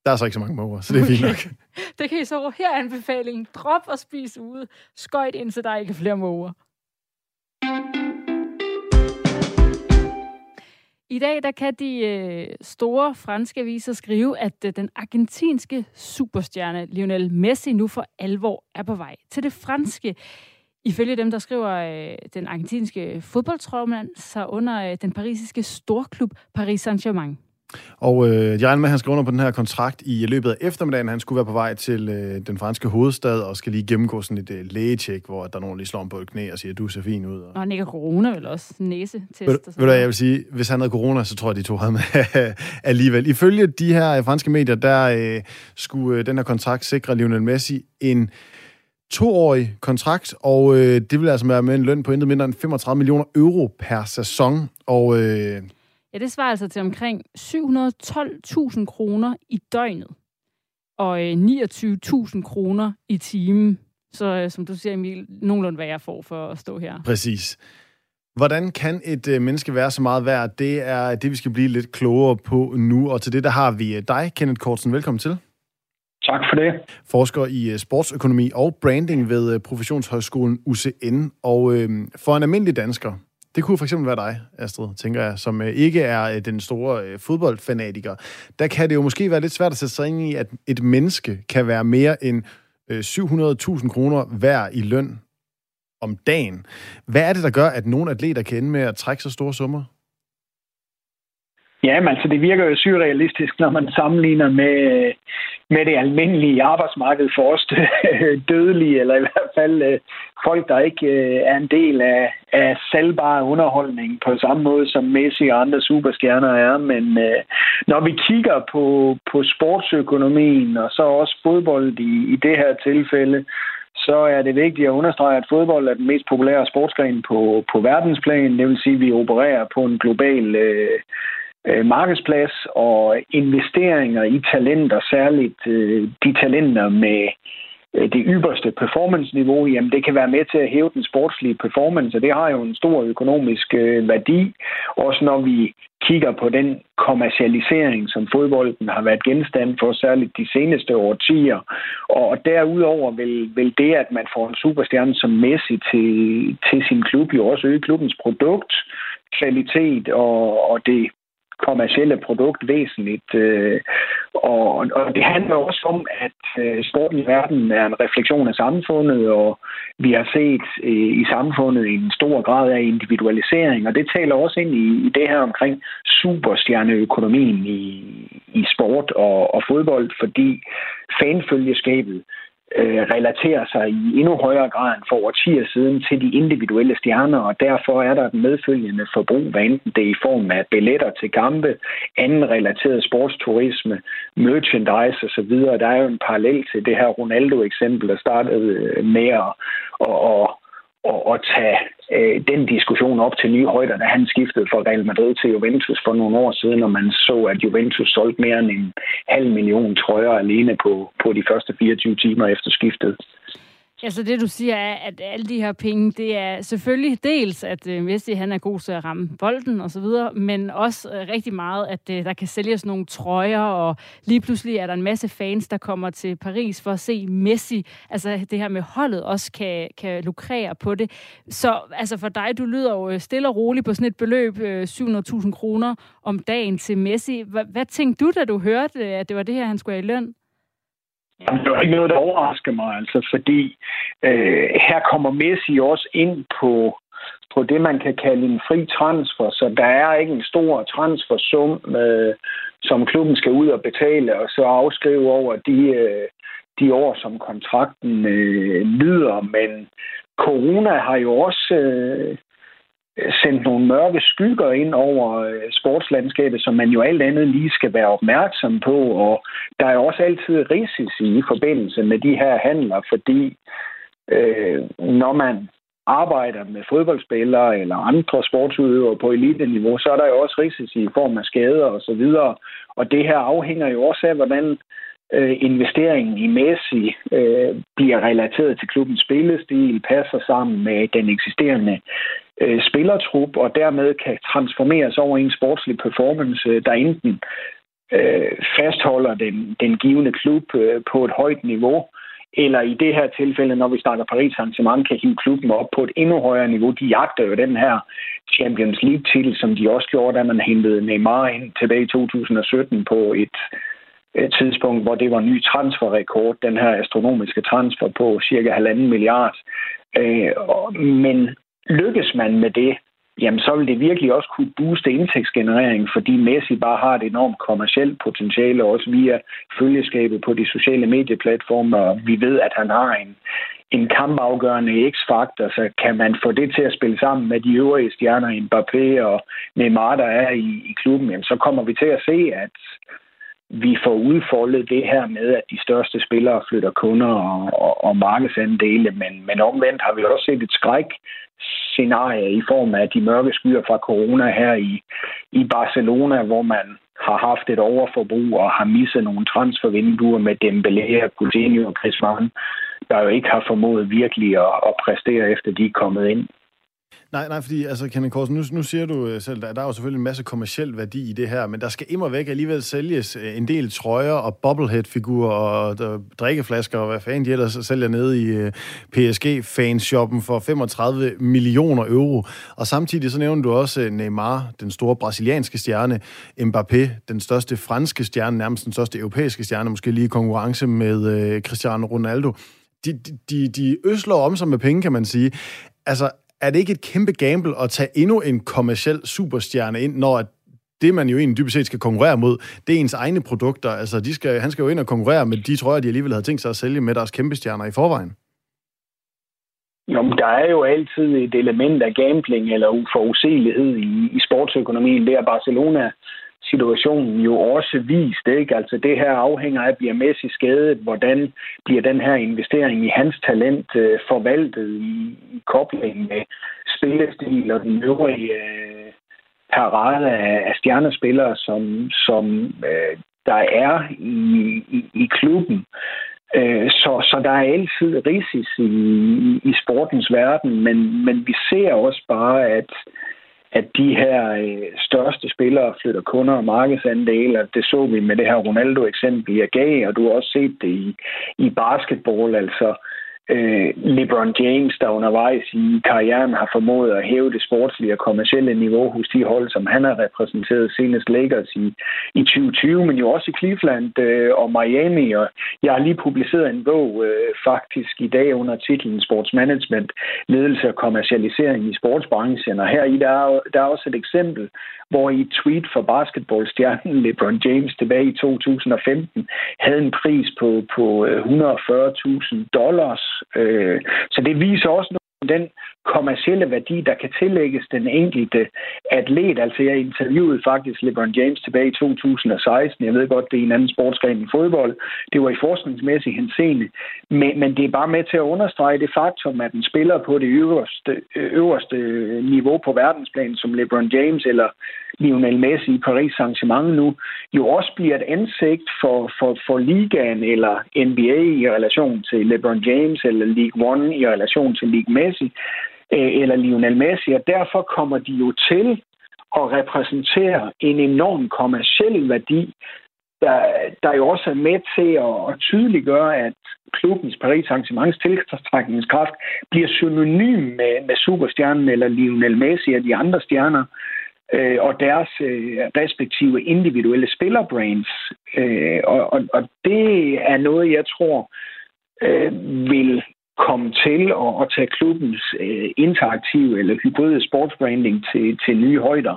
Der er så ikke så mange måger, så det er fint nok.
Det kan I så her er anbefalingen. Drop og spis ude. Skøjt indtil der ikke flere måger. I dag der kan de øh, store franske aviser skrive, at øh, den argentinske superstjerne Lionel Messi nu for alvor er på vej til det franske. Ifølge dem, der skriver øh, den argentinske fodboldtrommand sig under øh, den parisiske storklub Paris Saint-Germain.
Og øh, jeg regner med, at han skal under på den her kontrakt i løbet af eftermiddagen. Han skulle være på vej til øh, den franske hovedstad og skal lige gennemgå sådan et øh, lægetjek, hvor der er nogen, der lige slår ham på et knæ og siger, du ser fin ud. Og...
Og han ikke har corona, vel også næsetest.
Ved,
og
ved
sådan
du, hvad
noget.
jeg vil sige? Hvis han havde corona, så tror jeg, de tog ham (laughs) alligevel. Ifølge de her øh, franske medier, der øh, skulle øh, den her kontrakt sikre Lionel Messi en toårig kontrakt, og øh, det vil altså være med en løn på intet mindre end 35 millioner euro per sæson. Og øh,
Ja, det svarer altså til omkring 712.000 kroner i døgnet. Og øh, 29.000 kroner i timen. Så øh, som du siger, Emil, nogenlunde hvad jeg får for at stå her.
præcis. Hvordan kan et øh, menneske være så meget værd? Det er det, vi skal blive lidt klogere på nu. Og til det, der har vi øh, dig, Kenneth Kortsen. Velkommen til.
Tak for det.
forsker i øh, sportsøkonomi og branding ved øh, Professionshøjskolen UCN. Og øh, for en almindelig dansker, det kunne for eksempel være dig, Astrid, tænker jeg, som øh, ikke er øh, den store øh, fodboldfanatiker. Der kan det jo måske være lidt svært at sætte sig ind i, at et menneske kan være mere end 700.000 kroner værd i løn om dagen. Hvad er det, der gør, at nogle atleter kan ende med at trække så store summer?
Ja, men altså det virker jo surrealistisk, når man sammenligner med, med det almindelige arbejdsmarked for os (laughs) dødelige, eller i hvert fald øh, folk, der ikke øh, er en del af, af salgbar underholdning på samme måde som Messi og andre superstjerner er. Men øh, når vi kigger på, på sportsøkonomien og så også fodbold i, i det her tilfælde, så er det vigtigt at understrege, at fodbold er den mest populære sportsgren på, på verdensplan. Det vil sige, at vi opererer på en global øh, øh, markedsplads og investeringer i talenter, særligt øh, de talenter med øh, det ypperste performance-niveau, jamen det kan være med til at hæve den sportslige performance, og det har jo en stor økonomisk øh, værdi, også når vi kigger på den kommercialisering, som fodbolden har været genstand for, særligt de seneste årtier. Og derudover vil, vil det, at man får en superstjerne som Messi til, til sin klub, jo også øge klubbens produkt, kvalitet og, og det kommercielle produkt væsentligt. Øh, og, og det handler også om, at øh, sporten i verden er en refleksion af samfundet, og vi har set øh, i samfundet en stor grad af individualisering, og det taler også ind i, i det her omkring superstjerneøkonomien i, i sport og, og fodbold, fordi fanfølgeskabet øh, Øh, relaterer sig i endnu højere grad end for årtier siden til de individuelle stjerner, og derfor er der et medfølgende forbrug, hvad enten det er i form af billetter til kampe, anden relateret sportsturisme, merchandise osv. Der er jo en parallel til det her Ronaldo-eksempel, der startede øh, med at, at, at, at, at tage øh, den diskussion op til nye højder, da han skiftede fra Real Madrid til Juventus for nogle år siden, og man så, at Juventus solgte mere end en halv million trøjer alene på, på de første 24 timer efter skiftet.
Altså det, du siger, er, at alle de her penge, det er selvfølgelig dels, at øh, Messi han er god til at ramme bolden og så videre, men også øh, rigtig meget, at øh, der kan sælges nogle trøjer, og lige pludselig er der en masse fans, der kommer til Paris for at se Messi. Altså det her med holdet også kan, kan lukrere på det. Så altså for dig, du lyder jo øh, stille og roligt på sådan et beløb, øh, 700.000 kroner om dagen til Messi. Hvad, hvad tænkte du, da du hørte, at det var det her, han skulle have i løn?
Jamen, det var ikke noget, der overrasker mig, altså, fordi øh, her kommer Messi også ind på, på det, man kan kalde en fri transfer, så der er ikke en stor transfersum, øh, som klubben skal ud og betale, og så afskrive over de, øh, de år, som kontrakten øh, lyder, men corona har jo også øh, sendt nogle mørke skygger ind over øh, sportslandskabet, som man jo alt andet lige skal være opmærksom på. Og der er også altid risici i forbindelse med de her handler, fordi øh, når man arbejder med fodboldspillere eller andre sportsudøvere på elite-niveau, så er der jo også risici i form af skader osv. Og, så videre. og det her afhænger jo også af, hvordan øh, investeringen i Messi øh, bliver relateret til klubbens spillestil, passer sammen med den eksisterende øh, spillertrup, og dermed kan transformeres over i en sportslig performance, der enten øh, fastholder den, den givende klub øh, på et højt niveau, eller i det her tilfælde, når vi snakker Paris Saint-Germain, kan hive klubben op på et endnu højere niveau. De jagter jo den her Champions League-titel, som de også gjorde, da man hentede Neymar ind tilbage i 2017 på et et tidspunkt, hvor det var ny transferrekord, den her astronomiske transfer på cirka halvanden milliard. Øh, men lykkes man med det, jamen så vil det virkelig også kunne booste indtægtsgenereringen, fordi Messi bare har et enormt kommersielt potentiale, også via følgeskabet på de sociale medieplatforme, og vi ved, at han har en, en kampafgørende x-faktor, så kan man få det til at spille sammen med de øvrige stjerner, Mbappé og Neymar, der er i, i klubben, jamen så kommer vi til at se, at vi får udfoldet det her med, at de største spillere flytter kunder og, og, og markedsandele, men, men omvendt har vi også set et skræk scenarie i form af de mørke skyer fra corona her i, i Barcelona, hvor man har haft et overforbrug og har misset nogle transfervinduer med Dembélé, Coutinho og Griezmann, der jo ikke har formået virkelig at, at præstere efter de er kommet ind.
Nej, nej, fordi altså, Kenneth Korsen, nu, nu siger du øh, selv, at der er jo selvfølgelig en masse kommersiel værdi i det her, men der skal immer væk alligevel sælges øh, en del trøjer og bobblehead-figurer og der, drikkeflasker og hvad fanden de ellers sælger nede i øh, uh, PSG-fanshoppen for 35 millioner euro. Og samtidig så nævner du også Neymar, den store brasilianske stjerne, Mbappé, den største franske stjerne, nærmest den største europæiske stjerne, måske lige i konkurrence med uh, Cristiano Ronaldo. De, de, de øsler om sig med penge, kan man sige. Altså, er det ikke et kæmpe gamble at tage endnu en kommersiel superstjerne ind, når det, man jo egentlig dybest set skal konkurrere mod, det er ens egne produkter. Altså, de skal, han skal jo ind og konkurrere med de trøjer, de alligevel havde tænkt sig at sælge med deres kæmpe stjerner i forvejen.
Jo, men der er jo altid et element af gambling eller uforudsigelighed i, i sportsøkonomien. Det er Barcelona situationen jo også vist. Ikke? Altså det her afhænger af, bliver Messi skadet, hvordan bliver den her investering i hans talent øh, forvaltet i, i kobling med spillestil og den øvrige øh, parade af, af stjernespillere, som, som øh, der er i, i, i klubben. Øh, så, så der er altid risici i, i sportens verden, men, men vi ser også bare, at at de her øh, største spillere flytter kunder og markedsandele, det så vi med det her Ronaldo-eksempel, jeg gav, og du har også set det i, i basketball, altså øh, LeBron James, der undervejs i karrieren har formået at hæve det sportslige og kommercielle niveau hos de hold, som han har repræsenteret senest Lakers i, i 2020, men jo også i Cleveland øh, og Miami. Og jeg har lige publiceret en bog øh, faktisk i dag under titlen Sports Management, ledelse og kommercialisering i sportsbranchen. Og her i der er, der er også et eksempel, hvor i et tweet for basketballstjernen (laughs) LeBron James tilbage i 2015 havde en pris på, på øh, 140.000 dollars Øh, så det viser også den kommercielle værdi, der kan tillægges den enkelte atlet. Altså jeg interviewede faktisk LeBron James tilbage i 2016. Jeg ved godt, det er en anden sportsgren end fodbold. Det var i forskningsmæssig henseende. Men, men det er bare med til at understrege det faktum, at en spiller på det øverste, øverste niveau på verdensplan, som LeBron James eller Lionel Messi i Paris Saint-Germain nu, jo også bliver et ansigt for, for, for ligaen eller NBA i relation til LeBron James eller League One i relation til League Messi øh, eller Lionel Messi, og derfor kommer de jo til at repræsentere en enorm kommersiel værdi, der, der jo også er med til at, at tydeliggøre, at klubbens Paris Arrangements tiltrækningskraft bliver synonym med, med superstjernen eller Lionel Messi og de andre stjerner øh, og deres øh, respektive individuelle spillerbrands. Øh, og, og, og det er noget, jeg tror øh, vil komme til at, at tage klubbens øh, interaktive eller hybride sportsbranding til, til nye højder.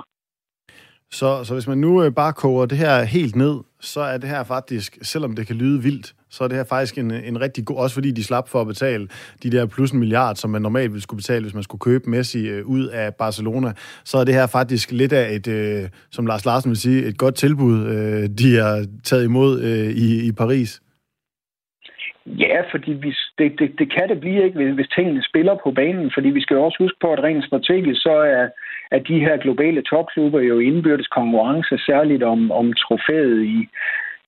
Så, så hvis man nu øh, bare koger det her helt ned, så er det her faktisk, selvom det kan lyde vildt, så er det her faktisk en, en rigtig god, også fordi de slap for at betale de der plus en milliard, som man normalt ville skulle betale, hvis man skulle købe Messi øh, ud af Barcelona, så er det her faktisk lidt af et, øh, som Lars Larsen vil sige, et godt tilbud, øh, de har taget imod øh, i, i Paris.
Ja, fordi vi, det, det, det kan det blive ikke, hvis, tingene spiller på banen, fordi vi skal jo også huske på, at rent strategisk, så er, er de her globale topklubber jo indbyrdes konkurrence, særligt om, om trofæet i,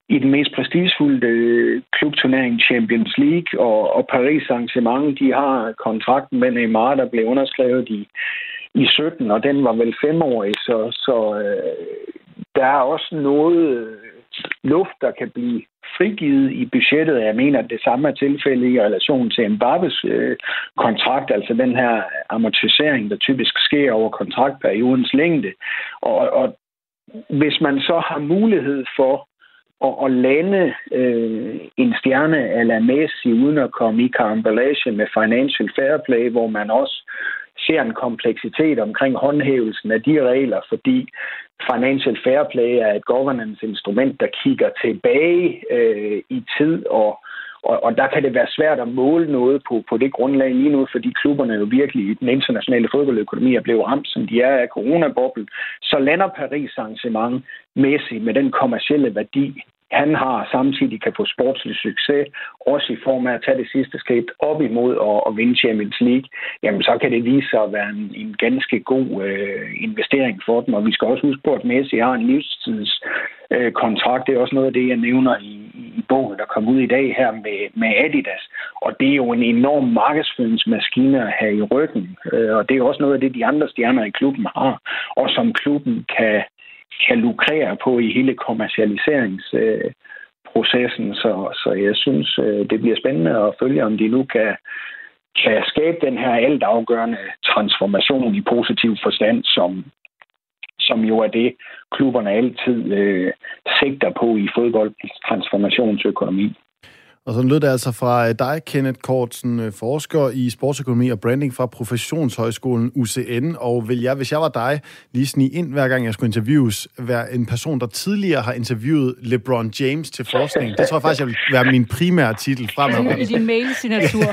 i den mest prestigefulde øh, klubturnering Champions League, og, og Paris Saint-Germain, de har kontrakten med Neymar, der blev underskrevet i, i 17, og den var vel femårig, så, så øh, der er også noget øh, luft, der kan blive frigivet i budgettet. Jeg mener, at det samme er tilfældet i relation til Mbappes øh, kontrakt, altså den her amortisering, der typisk sker over kontraktperiodens længde. Og, og hvis man så har mulighed for at, at lande øh, en stjerne eller Messi uden at komme i karambolage med financial fair play, hvor man også ser en kompleksitet omkring håndhævelsen af de regler, fordi financial fair play er et governance-instrument, der kigger tilbage øh, i tid, og, og, og der kan det være svært at måle noget på, på det grundlag lige nu, fordi klubberne jo virkelig i den internationale fodboldøkonomi er blevet ramt, som de er af coronaboblen. Så lander Paris Saint-Germain Messi med den kommercielle værdi, han har samtidig kan få sportslig succes, også i form af at tage det sidste skridt op imod at, at vinde Champions League, jamen så kan det vise sig at være en, en ganske god øh, investering for dem. Og vi skal også huske på, at Messi har en livstids øh, kontrakt. Det er også noget af det, jeg nævner i, i bogen, der kom ud i dag her med, med Adidas. Og det er jo en enorm markedsføringsmaskine at have i ryggen. Øh, og det er også noget af det, de andre stjerner i klubben har, og som klubben kan kan lukrere på i hele kommercialiseringsprocessen. Så, så jeg synes, øh, det bliver spændende at følge, om de nu kan, kan skabe den her altafgørende transformation i positiv forstand, som, som jo er det, klubberne altid øh, sigter på i fodboldens transformationsøkonomi.
Og så lød det altså fra øh, dig, Kenneth Kortsen, øh, forsker i sportsøkonomi og branding fra Professionshøjskolen UCN. Og vil jeg, hvis jeg var dig, lige snige ind, hver gang jeg skulle interviews, være en person, der tidligere har interviewet LeBron James til forskning. Det tror jeg faktisk, jeg vil være min primære titel fremover.
I din mail-signatur. (laughs)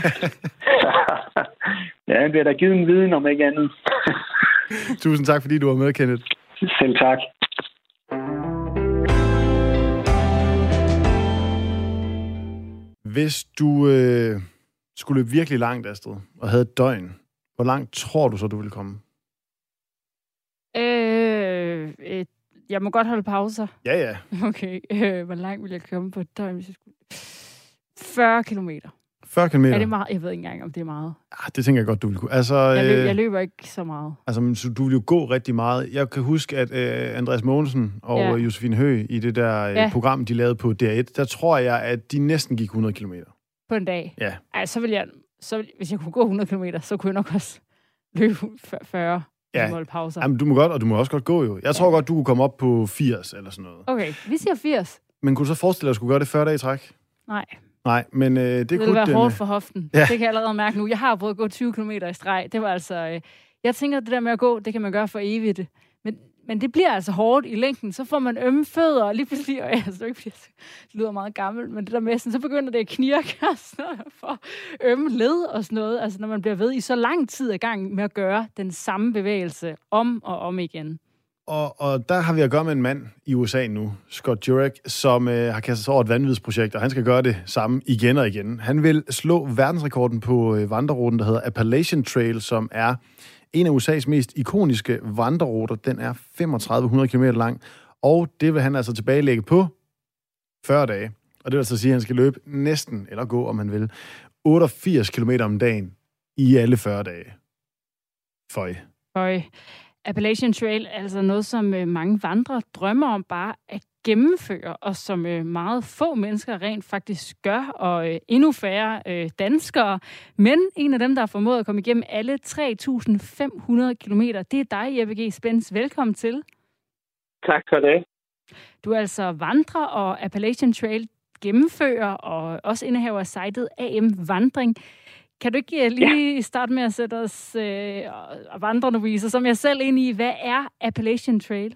ja, det bliver der givet en viden om ikke andet.
Tusind tak, fordi du var med, Kenneth.
Selv tak.
Hvis du øh, skulle virkelig langt afsted og havde et døgn, hvor langt tror du så, du ville komme?
Øh, et, jeg må godt holde pauser.
Ja, ja. (laughs)
Okay. Øh, hvor langt ville jeg komme på et døgn, hvis jeg skulle... 40 kilometer.
40 km?
Er det meget? Jeg ved ikke engang, om det er meget.
Ah, det tænker jeg godt, du ville kunne. Altså,
jeg, løb,
øh,
jeg løber ikke så meget.
Altså, så du vil jo gå rigtig meget. Jeg kan huske, at øh, Andreas Mogensen og ja. Josefine Høgh i det der øh, ja. program, de lavede på DR1, der tror jeg, at de næsten gik 100 km.
På en dag?
Ja.
Ej, så vil jeg, så vil, hvis jeg kunne gå 100 km, så kunne jeg nok også løbe 40 ja. pauser.
Jamen, du må godt, og du må også godt gå jo. Jeg tror ja. godt, du kunne komme op på 80 eller sådan noget.
Okay, vi siger 80.
Men kunne du så forestille dig, at du skulle gøre det 40 dage i træk?
Nej.
Nej, men øh, det,
det
kunne
være
den,
hårdt for hoften. Ja. Det kan jeg allerede mærke nu. Jeg har prøvet at gå 20 km i streg. Det var altså... Øh, jeg tænker, at det der med at gå, det kan man gøre for evigt. Men, men det bliver altså hårdt i længden. Så får man ømme fødder, og lige pludselig... (laughs) Og jeg, altså, det lyder meget gammelt, men det der med, sådan, så begynder det at knirke for ømme led og sådan noget. Altså, når man bliver ved i så lang tid ad gang med at gøre den samme bevægelse om og om igen.
Og, og der har vi at gøre med en mand i USA nu, Scott Jurek, som øh, har kastet sig over et vanvidsprojekt, og han skal gøre det samme igen og igen. Han vil slå verdensrekorden på øh, vandreruten, der hedder Appalachian Trail, som er en af USA's mest ikoniske vandreruter. Den er 3500 km lang, og det vil han altså tilbagelægge på 40 dage. Og det vil altså sige, at han skal løbe næsten, eller gå, om han vil, 88 km om dagen i alle 40 dage. Føj.
Føj. Appalachian Trail er altså noget, som øh, mange vandrere drømmer om bare at gennemføre, og som øh, meget få mennesker rent faktisk gør, og øh, endnu færre øh, danskere. Men en af dem, der har formået at komme igennem alle 3.500 km, det er dig, Jeppe G. Spence. Velkommen til.
Tak for det.
Du er altså vandrer og Appalachian Trail gennemfører, og også indehaver sitet AM Vandring. Kan du ikke lige ja. starte med at sætte os øh, vandrenoviser, som jeg selv ind i, hvad er Appalachian Trail?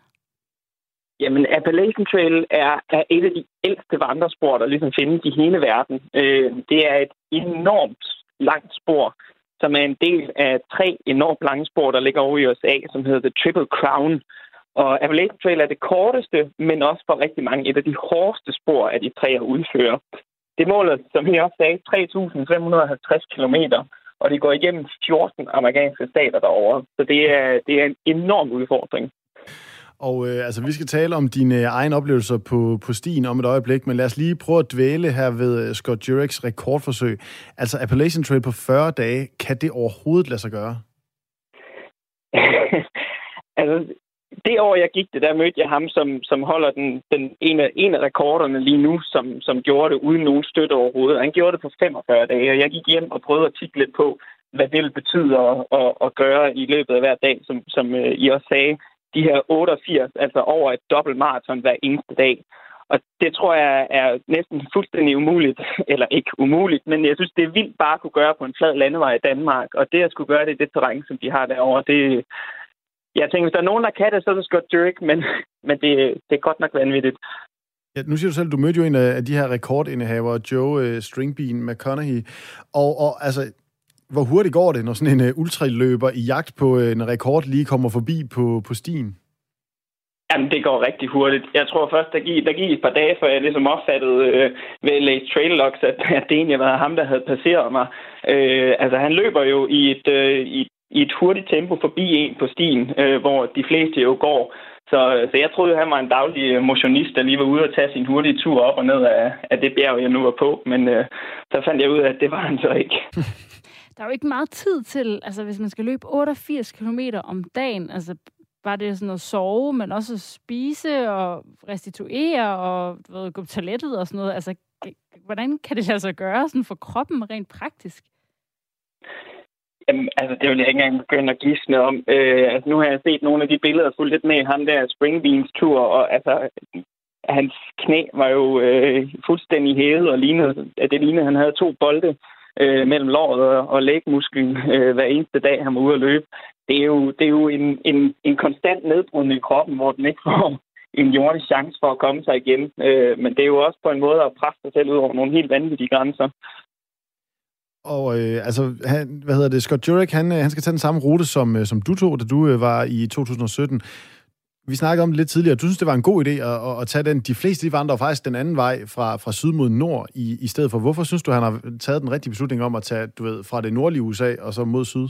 Jamen, Appalachian Trail er, er et af de ældste vandrespor, der ligesom findes i hele verden. Øh, det er et enormt langt spor, som er en del af tre enormt lange spor, der ligger over i USA, som hedder The Triple Crown. Og Appalachian Trail er det korteste, men også for rigtig mange et af de hårdeste spor af de tre at udføre. Det måler, som jeg også sagde, 3.550 km, og det går igennem 14 amerikanske stater derovre. Så det er, det er en enorm udfordring.
Og øh, altså, vi skal tale om dine øh, egne oplevelser på, på stien om et øjeblik, men lad os lige prøve at dvæle her ved øh, Scott Jureks rekordforsøg. Altså Appalachian Trail på 40 dage, kan det overhovedet lade sig gøre? (laughs)
altså, det år, jeg gik det, der mødte jeg ham, som, som holder den, den ene, af, en af rekorderne lige nu, som, som gjorde det uden nogen støtte overhovedet. Han gjorde det på 45 dage, og jeg gik hjem og prøvede at kigge lidt på, hvad det vil betyde at, at, at gøre i løbet af hver dag, som, som øh, I også sagde. De her 88, altså over et dobbelt maraton hver eneste dag. Og det tror jeg er næsten fuldstændig umuligt, (laughs) eller ikke umuligt, men jeg synes, det er vildt bare at kunne gøre på en flad landevej i Danmark. Og det at skulle gøre det i det terræn, som de har derovre, det, jeg tænker, hvis der er nogen, der kan det, så er det Scott Jurek, men, (laughs) men det, det er godt nok vanvittigt.
Ja, nu siger du selv, du mødte jo en af de her rekordindehavere, Joe uh, Stringbean McConaughey. Og, og altså, hvor hurtigt går det, når sådan en uh, ultraløber i jagt på uh, en rekord lige kommer forbi på, på stien?
Jamen, det går rigtig hurtigt. Jeg tror først, der gik, der gik et par dage, før jeg ligesom opfattede øh, ved LA's Trail Logs, at, at det egentlig var ham, der havde passeret mig. Øh, altså, han løber jo i et, øh, i i et hurtigt tempo forbi en på stien, øh, hvor de fleste jo går. Så, så jeg troede, han var en daglig motionist, der lige var ude og tage sin hurtige tur op og ned af, af det bjerg, jeg nu var på. Men øh, så fandt jeg ud af, at det var han så ikke. (laughs)
Der er jo ikke meget tid til, altså hvis man skal løbe 88 km om dagen, altså var det sådan at sove, men også at spise og restituere og ved, gå på toilettet og sådan noget. Altså, hvordan kan det lade sig gøre sådan for kroppen rent praktisk?
Jamen, altså, det vil jeg ikke engang begynde at gisne om. Øh, altså, nu har jeg set nogle af de billeder, fuldt lidt med ham der Springbeans tur, og altså, hans knæ var jo øh, fuldstændig hævet, og lignede, at det lignede, at han havde to bolde øh, mellem låret og, og lægmusklen øh, hver eneste dag, han var ude at løbe. Det er jo, det er jo en, en, en konstant nedbrydning i kroppen, hvor den ikke får en jordisk chance for at komme sig igen. Øh, men det er jo også på en måde at presse sig selv ud over nogle helt vanvittige grænser.
Og øh, altså, han, hvad hedder det, Scott Jurek, han, øh, han skal tage den samme rute, som, øh, som du tog, da du øh, var i 2017. Vi snakkede om det lidt tidligere. Du synes, det var en god idé at, at, at tage den. De fleste de vandrer faktisk den anden vej fra, fra syd mod nord i, i stedet for. Hvorfor synes du, han har taget den rigtige beslutning om at tage du ved, fra det nordlige USA og så mod syd?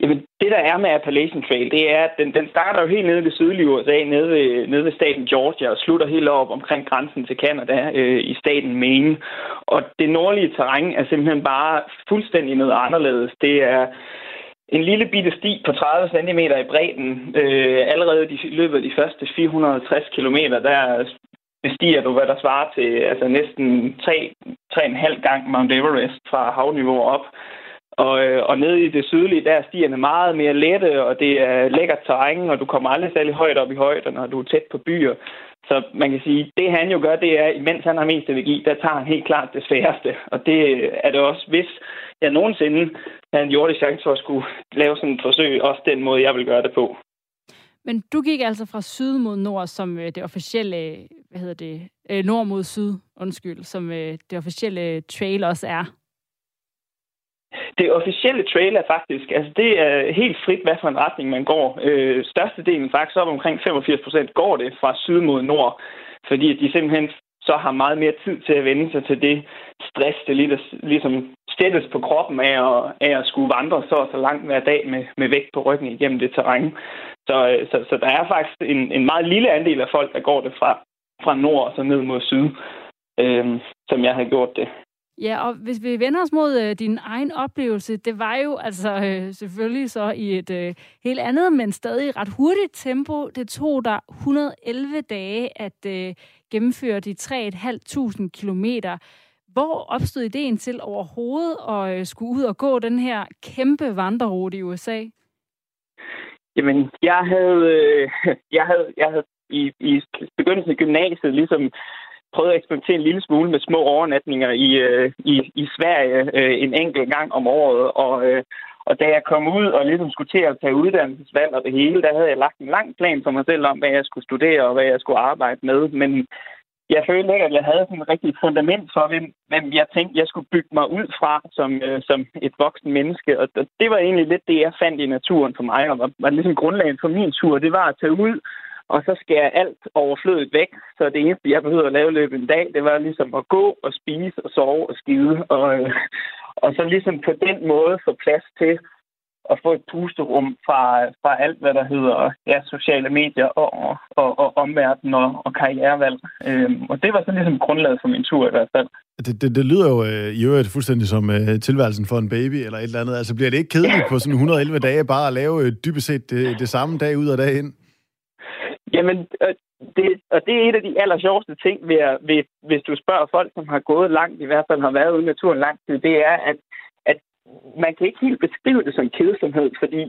Jamen, det der er med Appalachian Trail, det er, at den, den starter jo helt nede ved sydlige USA, nede ved, nede ved staten Georgia, og slutter helt op omkring grænsen til Canada øh, i staten Maine. Og det nordlige terræn er simpelthen bare fuldstændig noget anderledes. Det er en lille bitte sti på 30 cm i bredden. Øh, allerede i løbet af de første 460 km, der bestiger du, hvad der svarer til altså næsten 3, 3,5 gang Mount Everest fra havniveau op. Og, øh, og nede i det sydlige, der er stierne meget mere lette, og det er lækkert terræn, og du kommer aldrig særlig højt op i højden, når du er tæt på byer. Så man kan sige, det han jo gør, det er, imens han har mest energi, der tager han helt klart det sværeste. Og det er det også, hvis jeg nogensinde havde en jordisk chance for at skulle lave sådan et forsøg, også den måde, jeg vil gøre det på.
Men du gik altså fra syd mod nord, som øh, det officielle, hvad hedder det, øh, nord mod syd, undskyld, som øh, det officielle trail også er.
Det officielle trail er faktisk, altså det er helt frit, hvad for en retning man går. Øh, størstedelen faktisk op omkring 85 procent går det fra syd mod nord, fordi de simpelthen så har meget mere tid til at vende sig til det stress, det ligesom sættes på kroppen af at, af at skulle vandre så og så langt hver dag med, med vægt på ryggen igennem det terræn. Så, øh, så, så der er faktisk en, en meget lille andel af folk, der går det fra, fra nord og så ned mod syd, øh, som jeg har gjort det.
Ja, og hvis vi vender os mod øh, din egen oplevelse, det var jo altså øh, selvfølgelig så i et øh, helt andet, men stadig ret hurtigt tempo. Det tog dig 111 dage at øh, gennemføre de 3.500 kilometer. Hvor opstod ideen til overhovedet at øh, skulle ud og gå den her kæmpe vandrerute i USA?
Jamen, jeg havde, øh, (laughs) jeg havde, jeg havde i, i begyndelsen af gymnasiet ligesom prøvet at eksperimentere en lille smule med små overnatninger i, øh, i, i Sverige øh, en enkelt gang om året. Og, øh, og da jeg kom ud og ligesom skulle til at tage uddannelsesvalg og det hele, der havde jeg lagt en lang plan for mig selv om, hvad jeg skulle studere og hvad jeg skulle arbejde med. Men jeg følte ikke, at jeg havde sådan et rigtigt fundament for, hvem, hvem jeg tænkte, jeg skulle bygge mig ud fra som, øh, som et voksen menneske. Og det var egentlig lidt det, jeg fandt i naturen for mig, og var, var ligesom grundlaget for min tur. Det var at tage ud og så skære alt overflødigt væk. Så det eneste, jeg behøvede at lave løb en dag, det var ligesom at gå og spise og sove og skide. Og, øh, og så ligesom på den måde få plads til at få et pusterum fra, fra alt, hvad der hedder ja, sociale medier og, og, og omverden og, og karrierevalg. Øhm, og det var så ligesom grundlaget for min tur i hvert fald.
Det, det, det lyder jo øh, i øvrigt fuldstændig som øh, tilværelsen for en baby eller et eller andet. Altså bliver det ikke kedeligt på sådan 111 dage bare at lave øh, dybest set det, det samme dag ud og dag ind?
Jamen, øh, det, og det er et af de aller sjoveste ting, ved, ved, hvis du spørger folk, som har gået langt, i hvert fald har været ude i naturen lang tid, det er, at, at man kan ikke helt beskrive det som kedsomhed, fordi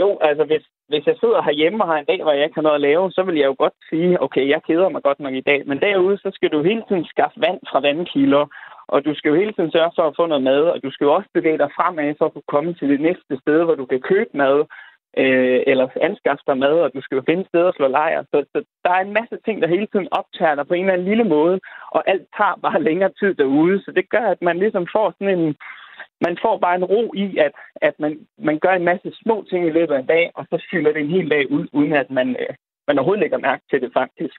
jo, altså hvis, hvis jeg sidder herhjemme og har en dag, hvor jeg ikke har noget at lave, så vil jeg jo godt sige, okay, jeg keder mig godt nok i dag, men derude, så skal du hele tiden skaffe vand fra vandkilder, og du skal jo hele tiden sørge for at få noget mad, og du skal jo også bevæge dig fremad for at kunne komme til det næste sted, hvor du kan købe mad, øh, eller anskaffe dig mad, og du skal jo finde steder at slå lejr. Så, så der er en masse ting, der hele tiden optager dig på en eller anden lille måde, og alt tager bare (laughs) længere tid derude. Så det gør, at man ligesom får sådan en... Man får bare en ro i, at, at man, man gør en masse små ting i løbet af en dag, og så fylder det en hel dag ud, uden at man, øh, man overhovedet lægger mærke til det faktisk.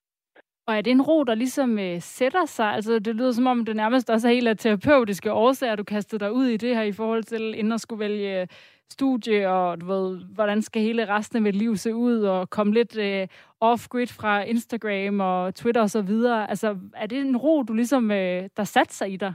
Og er det en ro, der ligesom øh, sætter sig? Altså, det lyder som om, det nærmest også er helt af terapeutiske årsager, du kastede dig ud i det her i forhold til, inden at skulle vælge studie, og du ved, hvordan skal hele resten af mit liv se ud, og komme lidt øh, off-grid fra Instagram og Twitter og så videre. Altså, er det en ro, du ligesom, øh, der satte sig i dig?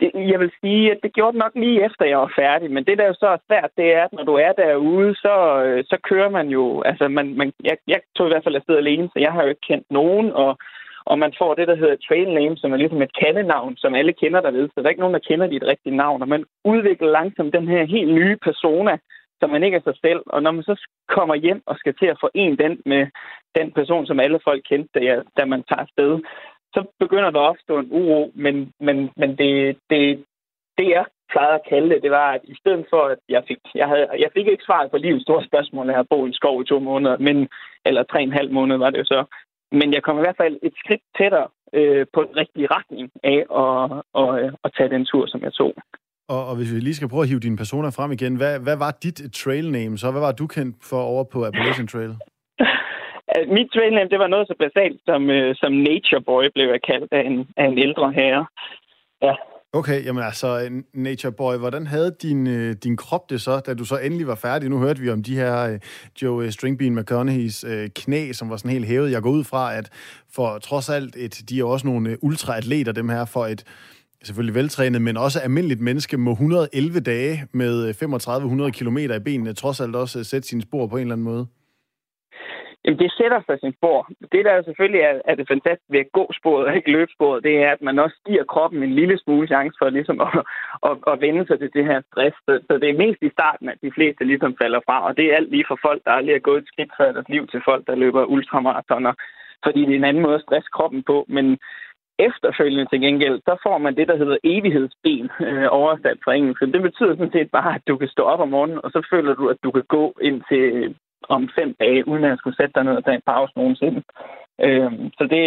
Det, jeg vil sige, at det gjorde det nok lige efter, jeg var færdig. Men det, der jo så er svært, det er, at når du er derude, så, øh, så kører man jo... Altså, man, man, jeg, jeg tog i hvert fald afsted alene, så jeg har jo ikke kendt nogen, og og man får det, der hedder trail name, som er ligesom et kaldenavn, som alle kender derved. Så der er ikke nogen, der kender dit rigtige navn. Og man udvikler langsomt den her helt nye persona, som man ikke er sig selv. Og når man så kommer hjem og skal til at forene den med den person, som alle folk kendte, da, da man tager afsted, så begynder der at opstå en uro. Men, men, men det, det, det, jeg plejede at kalde det, det var, at i stedet for, at jeg fik, jeg, havde, jeg fik ikke svaret på livets store spørgsmål, jeg har boet i skov i to måneder, men, eller tre og en halv måned var det jo så. Men jeg kom i hvert fald et skridt tættere øh, på den rigtige retning af at, at, at, at tage den tur, som jeg tog.
Og, og hvis vi lige skal prøve at hive dine personer frem igen, hvad, hvad var dit trail name så? Hvad var du kendt for over på Appalachian Trail? (laughs)
Mit trail name, det var noget så basalt som, øh, som Nature Boy, blev jeg kaldt af en, af en ældre herre. Ja.
Okay, jamen altså, Nature Boy, hvordan havde din, øh, din krop det så, da du så endelig var færdig? Nu hørte vi om de her øh, Joe øh, Stringbean McConaughey's knæ, som var sådan helt hævet. Jeg går ud fra, at for trods alt, et, de er også nogle ultraatleter, dem her, for et selvfølgelig veltrænet, men også almindeligt menneske må 111 dage med 3500 km i benene, trods alt også sætte sine spor på en eller anden måde.
Jamen, det sætter sig sin spor. Det, der selvfølgelig er, er det fantastiske ved at gå sporet og ikke løbe sporet, det er, at man også giver kroppen en lille smule chance for ligesom at, at, at vende sig til det her stress. Så, så det er mest i starten, at de fleste ligesom falder fra, og det er alt lige fra folk, der aldrig har gået et skridt før deres liv, til folk, der løber ultramaratoner, fordi det er en anden måde at stresse kroppen på. Men efterfølgende til gengæld, så får man det, der hedder evighedsben, øh, oversat fra engelsk. Det betyder sådan set bare, at du kan stå op om morgenen, og så føler du, at du kan gå ind til om fem dage, uden at jeg skulle sætte dig ned og tage en pause nogensinde. Øh, så det,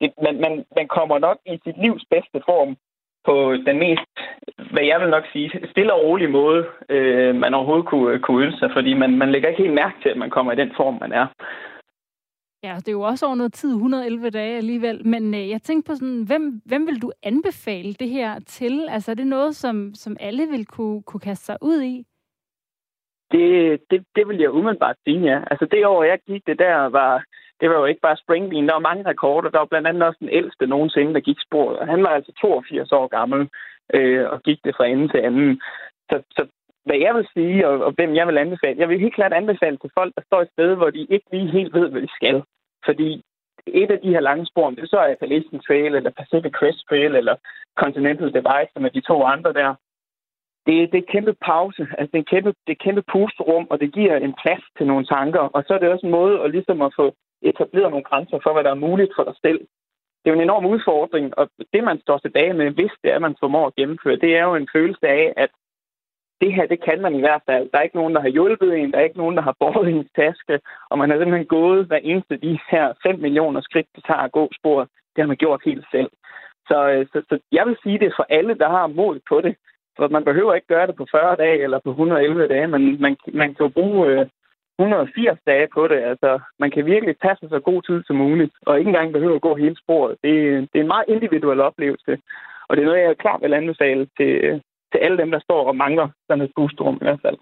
det, man, man, man kommer nok i sit livs bedste form på den mest, hvad jeg vil nok sige, stille og rolig måde, øh, man overhovedet kunne, kunne ønske sig, fordi man, man lægger ikke helt mærke til, at man kommer i den form, man er.
Ja, det er jo også over noget tid, 111 dage alligevel. Men øh, jeg tænkte på sådan, hvem, hvem vil du anbefale det her til? Altså er det noget, som, som alle vil kunne, kunne kaste sig ud i?
Det, det, det vil jeg umiddelbart sige, ja. Altså det år, jeg gik det der, var, det var jo ikke bare springbean. Der var mange rekorder. Der var blandt andet også den ældste nogensinde, der gik sporet. Han var altså 82 år gammel øh, og gik det fra ende til anden. Så, så hvad jeg vil sige, og, og hvem jeg vil anbefale, jeg vil helt klart anbefale til folk, der står et sted, hvor de ikke lige helt ved, hvad de skal. Fordi et af de her lange spor, det så er Appalachian Trail, eller Pacific Crest Trail, eller Continental Divide, som er de to andre der, det, det er kæmpe pause, altså det er, en kæmpe, det er kæmpe pusterum, og det giver en plads til nogle tanker. Og så er det også en måde at, ligesom at få etableret nogle grænser for, hvad der er muligt for dig selv. Det er jo en enorm udfordring, og det man står tilbage med, hvis det er, man formår at gennemføre, det er jo en følelse af, at det her, det kan man i hvert fald. Der er ikke nogen, der har hjulpet en, der er ikke nogen, der har båret en taske, og man har simpelthen gået hver eneste de her 5 millioner skridt, det tager at gå sporet. Det har man gjort helt selv. Så, øh, så, så jeg vil sige det for alle, der har mod på det. For man behøver ikke gøre det på 40 dage eller på 111 dage, men man, man kan jo bruge øh, 180 dage på det. Altså, man kan virkelig tage sig så god tid som muligt, og ikke engang behøver at gå hele sporet. Det, det er en meget individuel oplevelse, og det er noget, jeg klart vil anbefale til, til alle dem, der står og mangler sådan et boostrum i hvert fald.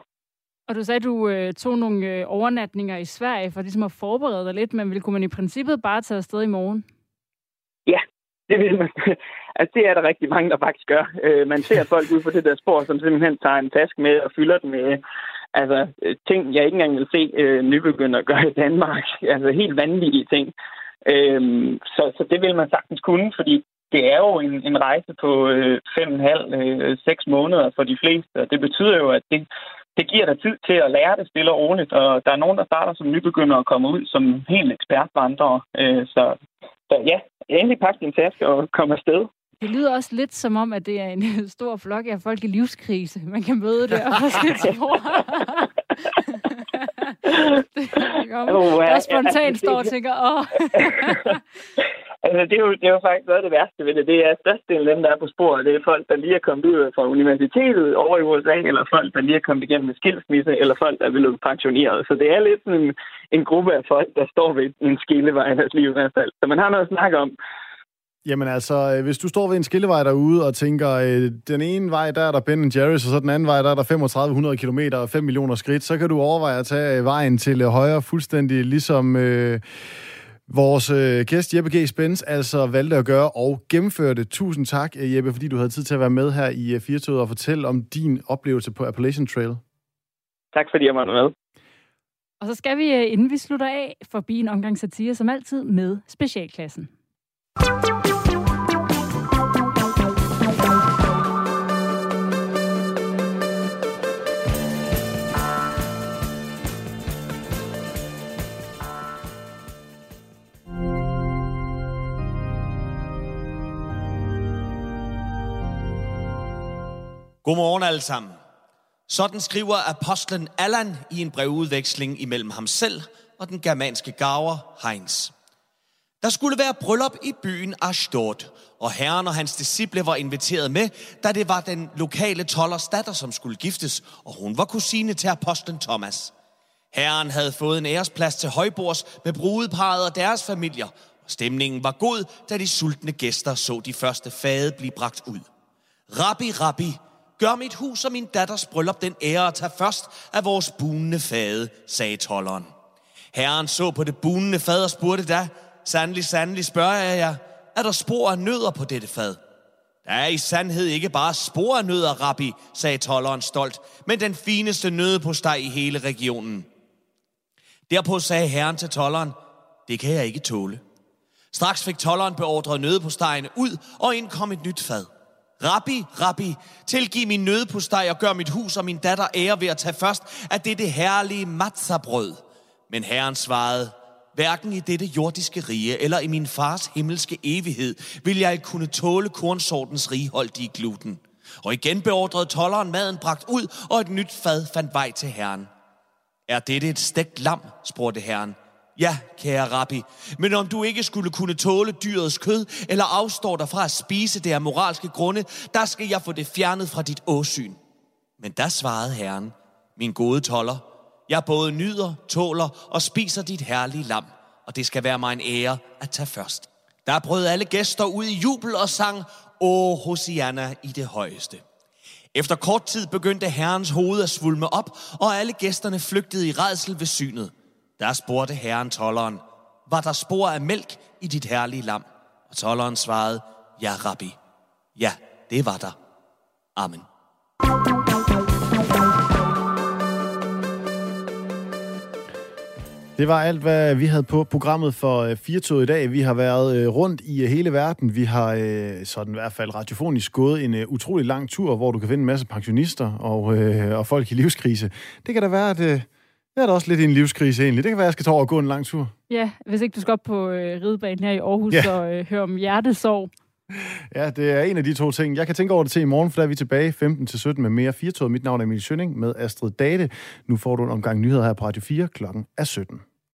Og du sagde, at du øh, tog nogle øh, overnatninger i Sverige for ligesom at forberede dig lidt, men ville kunne man i princippet bare tage afsted i morgen?
Det vil man. (laughs) altså, det er der rigtig mange, der faktisk gør. Øh, man ser folk ud på det der spor, som simpelthen tager en taske med og fylder den med altså, øh, ting, jeg ikke engang vil se øh, nybegynder gøre i Danmark. (laughs) Altså helt vanvittige ting. Øh, så, så det vil man sagtens kunne, fordi det er jo en, en rejse på øh, 5,5-6 øh, måneder for de fleste. Og det betyder jo, at det, det giver dig tid til at lære det stille og roligt. Og der er nogen, der starter som nybegynder og kommer ud som helt ekspertvandrere. Øh, så, så ja, endelig pakke din taske og komme afsted.
Det lyder også lidt som om, at det er en (laughs) stor flok af folk i livskrise, man kan møde der (laughs) det er, der spontant står og (laughs) tænker, åh. (laughs)
Altså, det er, jo, det er jo faktisk noget af det værste ved det. Det er størstedelen af dem, der er på sporet. Det er folk, der lige er kommet ud fra universitetet over i USA, eller folk, der lige er kommet igennem med skilsmisse, eller folk, der er blevet pensioneret. Så det er lidt sådan en, en gruppe af folk, der står ved en skillevej i deres liv i hvert fald. Så man har noget at snakke om.
Jamen altså, øh, hvis du står ved en skillevej derude og tænker, øh, den ene vej, der er der Ben Jerry's, og så den anden vej, der er der 3500 km og 5 millioner skridt, så kan du overveje at tage øh, vejen til højre fuldstændig ligesom... Øh, vores øh, gæst Jeppe G. Spence altså valgte at gøre og gennemførte. Tusind tak, øh, Jeppe, fordi du havde tid til at være med her i øh, Firtoget og fortælle om din oplevelse på Appalachian Trail.
Tak fordi jeg var med.
Og så skal vi, øh, inden vi slutter af, forbi en omgang satire, som altid med specialklassen.
Godmorgen alle sammen. Sådan skriver apostlen Allan i en brevudveksling imellem ham selv og den germanske gaver Heinz. Der skulle være bryllup i byen Ashdod, og herren og hans disciple var inviteret med, da det var den lokale tollers datter, som skulle giftes, og hun var kusine til apostlen Thomas. Herren havde fået en æresplads til højbords med brudeparret og deres familier, og stemningen var god, da de sultne gæster så de første fade blive bragt ud. Rabbi, rabbi, Gør mit hus og min datters bryllup den ære at tage først af vores bunende fade, sagde tolleren. Herren så på det bunende fad og spurgte da, sandelig, sandelig spørger jeg jer, er der spor af nødder på dette fad? Der er i sandhed ikke bare spor af nødder, rabbi, sagde tolleren stolt, men den fineste nødepostej i hele regionen. Derpå sagde herren til tolleren, det kan jeg ikke tåle. Straks fik tolleren beordret nødepostejene ud, og ind kom et nyt fad. Rabbi, rabbi, tilgiv min nødpostej og gør mit hus og min datter ære ved at tage først af det herlige matzabrød. Men herren svarede, hverken i dette jordiske rige eller i min fars himmelske evighed vil jeg kunne tåle kornsortens righoldige gluten. Og igen beordrede tolleren maden bragt ud, og et nyt fad fandt vej til herren. Er dette et stegt lam? spurgte herren. Ja, kære rabbi, men om du ikke skulle kunne tåle dyrets kød, eller afstår dig fra at spise det af moralske grunde, der skal jeg få det fjernet fra dit åsyn. Men der svarede herren, min gode toller, jeg både nyder, tåler og spiser dit herlige lam, og det skal være mig en ære at tage først. Der brød alle gæster ud i jubel og sang, O Hosianna i det højeste. Efter kort tid begyndte herrens hoved at svulme op, og alle gæsterne flygtede i redsel ved synet. Der spurgte herren tolleren, var der spor af mælk i dit herlige lam? Og tolleren svarede, ja, rabbi. Ja, det var der. Amen.
Det var alt, hvad vi havde på programmet for øh, Firtoget i dag. Vi har været øh, rundt i øh, hele verden. Vi har sådan i hvert fald radiofonisk gået en utrolig lang tur, hvor du kan finde en masse pensionister og, og folk i livskrise. Det kan da være, at det er da også lidt i en livskrise egentlig. Det kan være, at jeg skal tage over og gå en lang tur.
Ja, hvis ikke du skal op på øh, ridebanen her i Aarhus ja. og øh, høre om hjertesorg.
Ja, det er en af de to ting. Jeg kan tænke over det til i morgen, for der er vi tilbage 15-17 med mere Firtoget. Mit navn er Emil Schønning med Astrid Date. Nu får du en omgang nyheder her på Radio 4 klokken er 17.